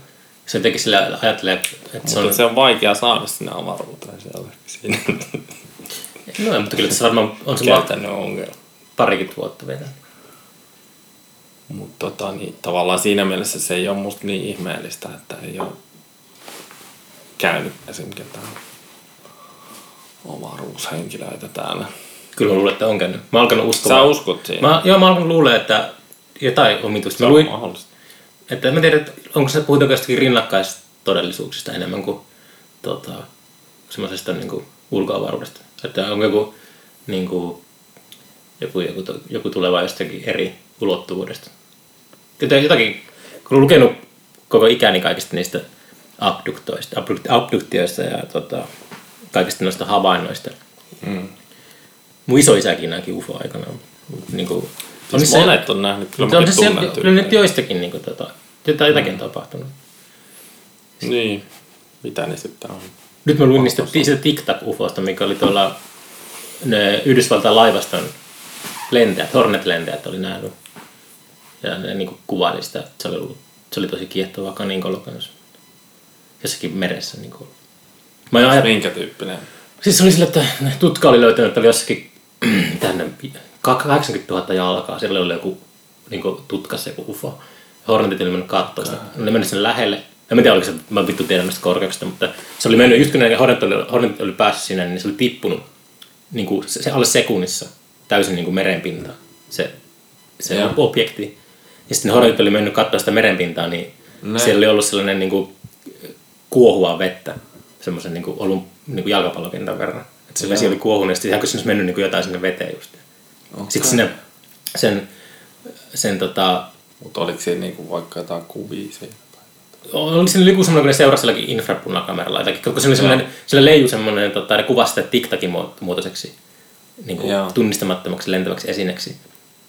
Se jotenkin sillä ajattelee, että se Mutta on... se on vaikea saada sinne avaruuteen siellä siinä No, mutta kyllä se varmaan on se käytännön ongelma. parikymmentä vuotta vielä. Mutta tota, niin, tavallaan siinä mielessä se ei ole musta niin ihmeellistä, että ei ole käynyt esimerkiksi ketään avaruushenkilöitä täällä. Kyllä luulen, että on käynyt. Mä alkanut Sä uskomaan. uskot siihen? Mä, joo, mä alkanut luulee, että jotain omituista. Se Mä on luin, mahdollista. että mä tiedä, että onko se puhutaan jostakin rinnakkaistodellisuuksista enemmän kuin tota, semmoisesta niin kuin ulkoavaruudesta. Että onko joku, niin kuin, joku, joku, joku tuleva jostakin eri ulottuvuudesta. Jotakin, kun olen lukenut koko ikäni kaikista niistä abduktoista, abdukt, abduktioista ja tota, kaikista noista havainnoista. Mm. Mun isoisäkin näki UFO aikanaan. Niin kuin, Siis monet on nähnyt, kyllä on se, se, kyllä nyt joistakin niin kuin, tota, jotain, jotakin mm. tapahtunut. Niin. Mitä ne sitten on? Nyt mä luin niistä, siitä TikTok-ufosta, mikä oli tuolla ne Yhdysvaltain laivaston lentäjät, Hornet-lentäjät oli nähnyt. Ja ne niin kuvaili sitä, se oli Se oli tosi kiehtovaa kaninkolo kanssa. Jossakin meressä. Niin kuin. Mä en ajat... Minkä tyyppinen? Siis se oli sille, että tutka oli löytänyt, että oli jossakin [CLEARS THROAT] tänne 80 000 jalkaa. Siellä oli joku niin kuin, tutkassa joku UFO. Hornetit oli mennyt katsoa sitä. Ne oli mennyt sen lähelle. En mä tiedä, oliko se, mä vittu tiedän näistä korkeuksista, mutta se oli mennyt, just kun ne Hornet oli, Hornet oli päässyt sinne, niin se oli tippunut niin kuin, se, se alle sekunnissa täysin niin kuin merenpintaan. Se, se Joo. objekti. Ja sitten Hornet oli mennyt katsoa sitä merenpintaa, niin Näin. siellä oli ollut sellainen niin kuin, kuohuvaa vettä, semmoisen niin kuin, ollut niin kuin jalkapallopintan verran. Että se vesi oli kuohunut ja sitten ihan kuin olisi mennyt niin kuin jotain sinne veteen just. Okay. Sitten sinne sen, sen tota, Mutta oliko siinä niinku vaikka jotain kuvia siitä? oli siinä joku semmoinen, kun ne seurasi jollakin infrapunakameralla jotakin, koska se oli semmoinen, sillä leiju semmoinen, tota, ne kuvasi sitä tiktakin muotoiseksi niin kuin Joo. tunnistamattomaksi lentäväksi esineeksi,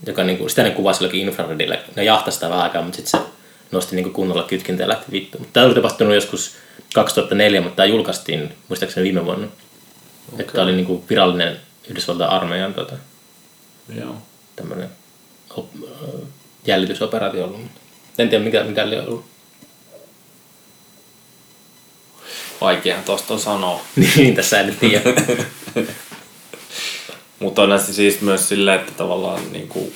joka niin kuin, sitä ne kuvasi jollakin infraredillä, ne jahtasi sitä vähän aikaa, mutta sitten se nosti niin kunnolla kytkintä ja lähti vittuun. Mutta Tämä oli tapahtunut joskus 2004, mutta tämä julkaistiin muistaakseni viime vuonna. Okay. Että tämä oli niin kuin virallinen Yhdysvaltain armeijan tota, Joo. tämmöinen op, jäljitysoperaatio ollut. En tiedä mikä, mikä oli ollut. Vaikeahan tosta on sanoa. [LAUGHS] niin, tässä en tiedä. [LAUGHS] Mutta on se siis myös silleen, että tavallaan niin kuin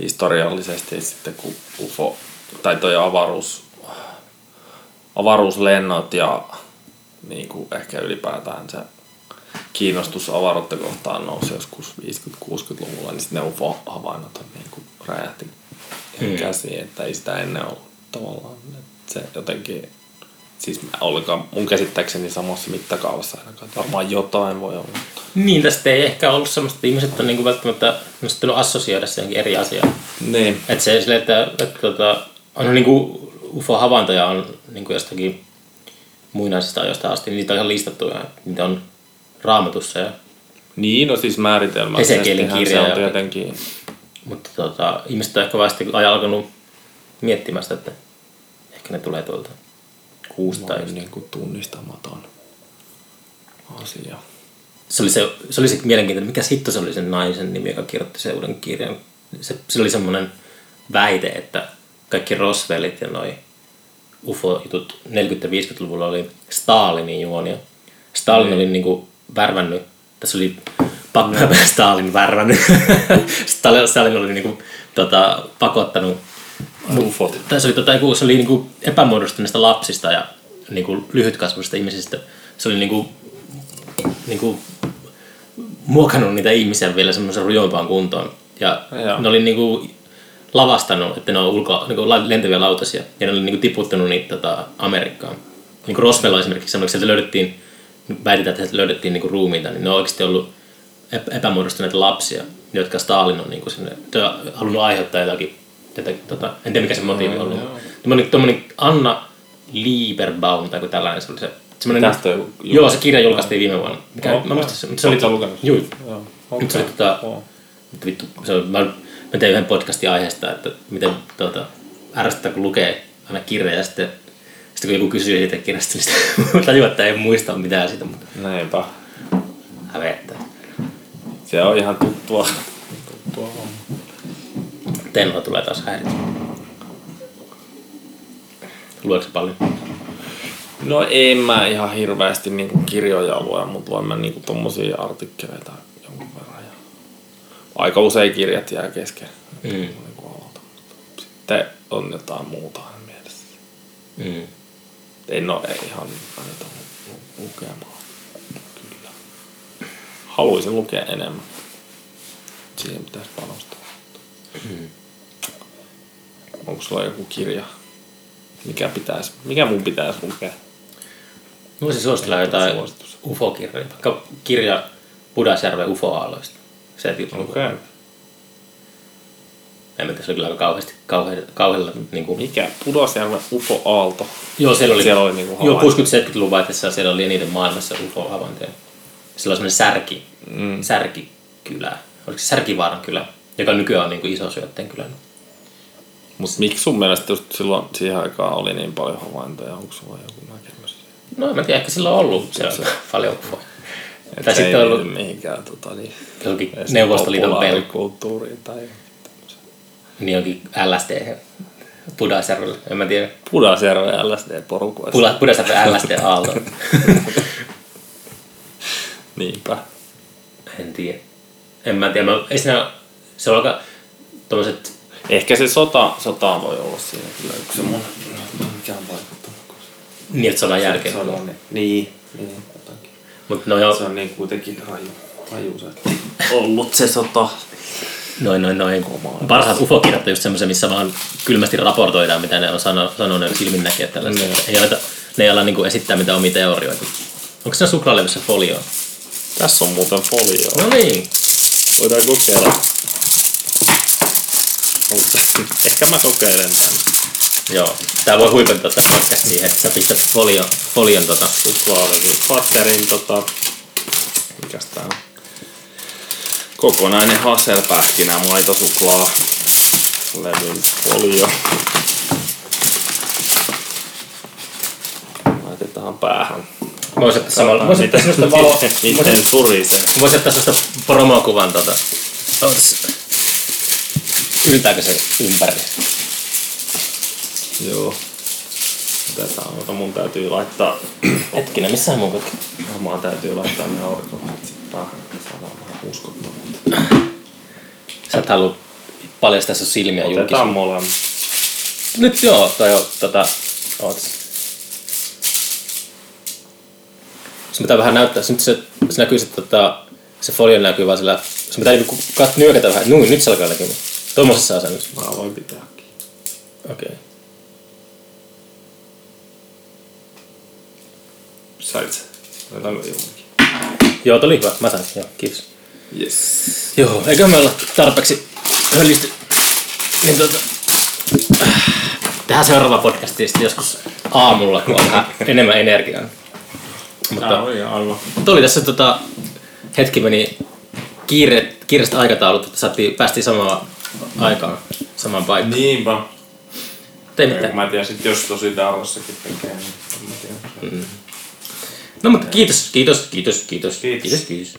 historiallisesti sitten kun UFO tai toi avaruus, avaruuslennot ja niin kuin ehkä ylipäätään se kiinnostus avaruutta kohtaan nousi joskus 50-60-luvulla, niin sitten ne UFO-havainnot on niin kuin räjähti Hmm. käsiin, että ei sitä ennen ollut tavallaan. Että se jotenkin, siis ollenkaan mun käsittääkseni samassa mittakaavassa ainakaan, että varmaan jotain voi olla. Niin, tästä ei ehkä ollut semmoista, että ihmiset on niinku välttämättä nostettanut assosioida se johonkin eri asiaan. Niin, Että se silleen, että, että, että tota, on niinku UFO-havaintoja on niinku jostakin muinaisista ajoista asti, niin niitä on ihan listattu ja niitä on raamatussa. Ja, Niin, no siis määritelmällisesti kirja se on tietenkin, mutta tota, ihmiset on ehkä vasta alkanut miettimään sitä, että ehkä ne tulee tuolta kuusta. Tai niin kuin tunnistamaton asia. se oli se, se, oli se mielenkiintoinen, mikä hitto se oli sen naisen nimi, joka kirjoitti sen uuden kirjan. Se, se oli semmoinen väite, että kaikki Roswellit ja noi UFO-jutut 40-50-luvulla oli Stalinin juonia. Stalin oli niinku värvännyt, tässä oli pakko Stalin värvännyt. [LAUGHS] Stalin, Stalin oli niinku, tota, pakottanut UFOt. tässä oli, tota, se oli niinku epämuodostuneista lapsista ja niinku lyhytkasvuisista ihmisistä. Se oli niinku, niinku muokannut niitä ihmisiä vielä semmoisen rujoimpaan kuntoon. Ja Joo. ne oli niinku lavastanut, että ne on ulko, niinku la- lentäviä lautasia. Ja ne oli niinku tiputtanut niitä tota, Amerikkaan. Niinku Roswell on esimerkiksi semmoinen, sieltä löydettiin, väitetään, että sieltä löydettiin niinku ruumiita, niin ne on oikeasti ollut epä- epämuodostuneita lapsia, jotka Stalin on niinku sinne, te on halunnut aiheuttaa jotakin, tätä, tota, en tiedä mikä se motiivi on ollut. Tuommoinen, tuommoinen Anna Lieberbaum tai joku tällainen se oli se. Semmoinen, Tästä joku- joo, se kirja julkaistiin viime vuonna. Mikä, Okei. mä muistan se, mutta se oli, Ootko lukenut? Joo, Joo. mutta se oli tota, vittu, se on, mä, mä tein yhden podcastin aiheesta, että miten tuota, ärsyttää, kun lukee aina kirja ja sitten, sitten kun joku kysyy siitä kirjasta, niin sitten [LAUGHS] tajuu, että ei muista mitään siitä, mutta Näinpä. hävettää. Se on ihan tuttua. tuttua. Tenho tulee taas häiritä. Lueeko se paljon? No en mä ihan hirveästi niinku kirjoja lue, mutta luen mä niinku tommosia artikkeleita aika usein kirjat jää kesken. Mm. Alalta. Sitten on jotain muuta aina mielessä. Mm. En oo ei ihan lu- lukemaan. Kyllä. Haluaisin lukea enemmän. Siihen pitäisi panostaa. Onko sulla joku kirja? Mikä pitäisi, mikä mun pitäisi lukea? Voisin suositella jotain. UFO-kirjoja, vaikka kirja Pudasjärven UFO-aalloista. Se Okei. okay. En mä se oli kyllä aika kauheasti, kauhealla, kauhealla niin kuin, Mikä? Pudasjärven Ufo Aalto. Joo, siellä oli, Siellä oli niinku joo, havainto. 60-70-luvun vaihteessa siellä oli eniten maailmassa UFO-havaintoja. Siellä on semmoinen särki, Mm. särkikylä, oliko se Särkivaaran kylä, joka nykyään on niin kuin iso syötteen kylä. Mut miksi sun mielestä just silloin siihen aikaan oli niin paljon havaintoja? Onko sulla joku näkemys? No en mä tiedä, ehkä sillä on ollut siellä paljon UFOja. Tai sitten ei on ollut mihinkään tota, niin, johonkin Neuvostoliiton populaarikulttuuriin tai niin johonkin LSD Pudasjärvelle, en mä tiedä. Pudasjärven LSD-porukoissa. Pula- Pudasjärven LSD Aalto. [LAUGHS] Niinpä. en tiedä. En mä tiedä. Mä, ei siinä, se on aika tommoset, Ehkä se sota, sota voi olla siinä kyllä yksi semmoinen. Mikä on vaikuttanut? niin että sodan jälkeen. Sodan, niin, niin, jotakin. Mutta no joo, Se on niin kuitenkin raju, raju se ollut se sota. noin, noin, noin. Parhaat ufokirjat on just semmoisia, missä vaan kylmästi raportoidaan, mitä ne on sano, sanonut ja silminnäkijät tällaista. Joo. Ei aleta, ne ei ala niinku esittää mitään omia teorioita. Onko siinä suklaalevyssä folio? Tässä on muuten folio. No niin. Voidaan kokeilla. Ehkä mä kokeilen. Joo. Tää voi huipentaa tää podcast niin, että sä pistät folio, folion tota. Patterin tota... Mikäs tää on? Kokonainen Hasselpähkinä maitosuklaa. Levyn folio. Laitetaan päähän. Voisi ottaa samalla. Voisi ottaa semmoista valoa. Miten surisee. Voisi ottaa semmoista promokuvan tota. Ois. Yltääkö se ympäri? Joo. Otetaan, mutta mun täytyy laittaa, [CLEARS THROAT] Hetkinen, missä mun kaikki? varmaan täytyy laittaa ne aurinkomatsit päähän, että saadaan vähän uskottavuutta. Sä et halua paljastaa sun silmiä Otetaan julkisesti. molemmat. Nyt joo, tai joo, tota, oot. Se pitää vähän näyttää, nyt se, se näkyy sitten tota, se folio näkyy vaan sillä, se pitää niinku kat, nyökätä vähän, Nui, nyt se alkaa näkymään. Tuommoisessa asennossa. Mä voin pitääkin. Okei. Okay. Sait ilmankin? Joo, tuli hyvä. Mä sain. Joo, kiitos. Yes. Joo, eikö me olla tarpeeksi höllisty? Niin tota... Tehdään seuraava podcasti sitten joskus aamulla, kun on vähän enemmän energiaa. Mutta oli aivan. Mutta oli tässä tota, hetki meni kiire, kiireistä aikataulut, että saatiin, päästiin samaan aikaan, samaan paikkaan. Niinpä. Ei Ei, mitään. Mä tiedän sit jos tosi Dallassakin tekee, niin en mä tiedä. No mutta kiitos, kiitos, kiitos, kiitos, Kiitos. kiitos, kiitos.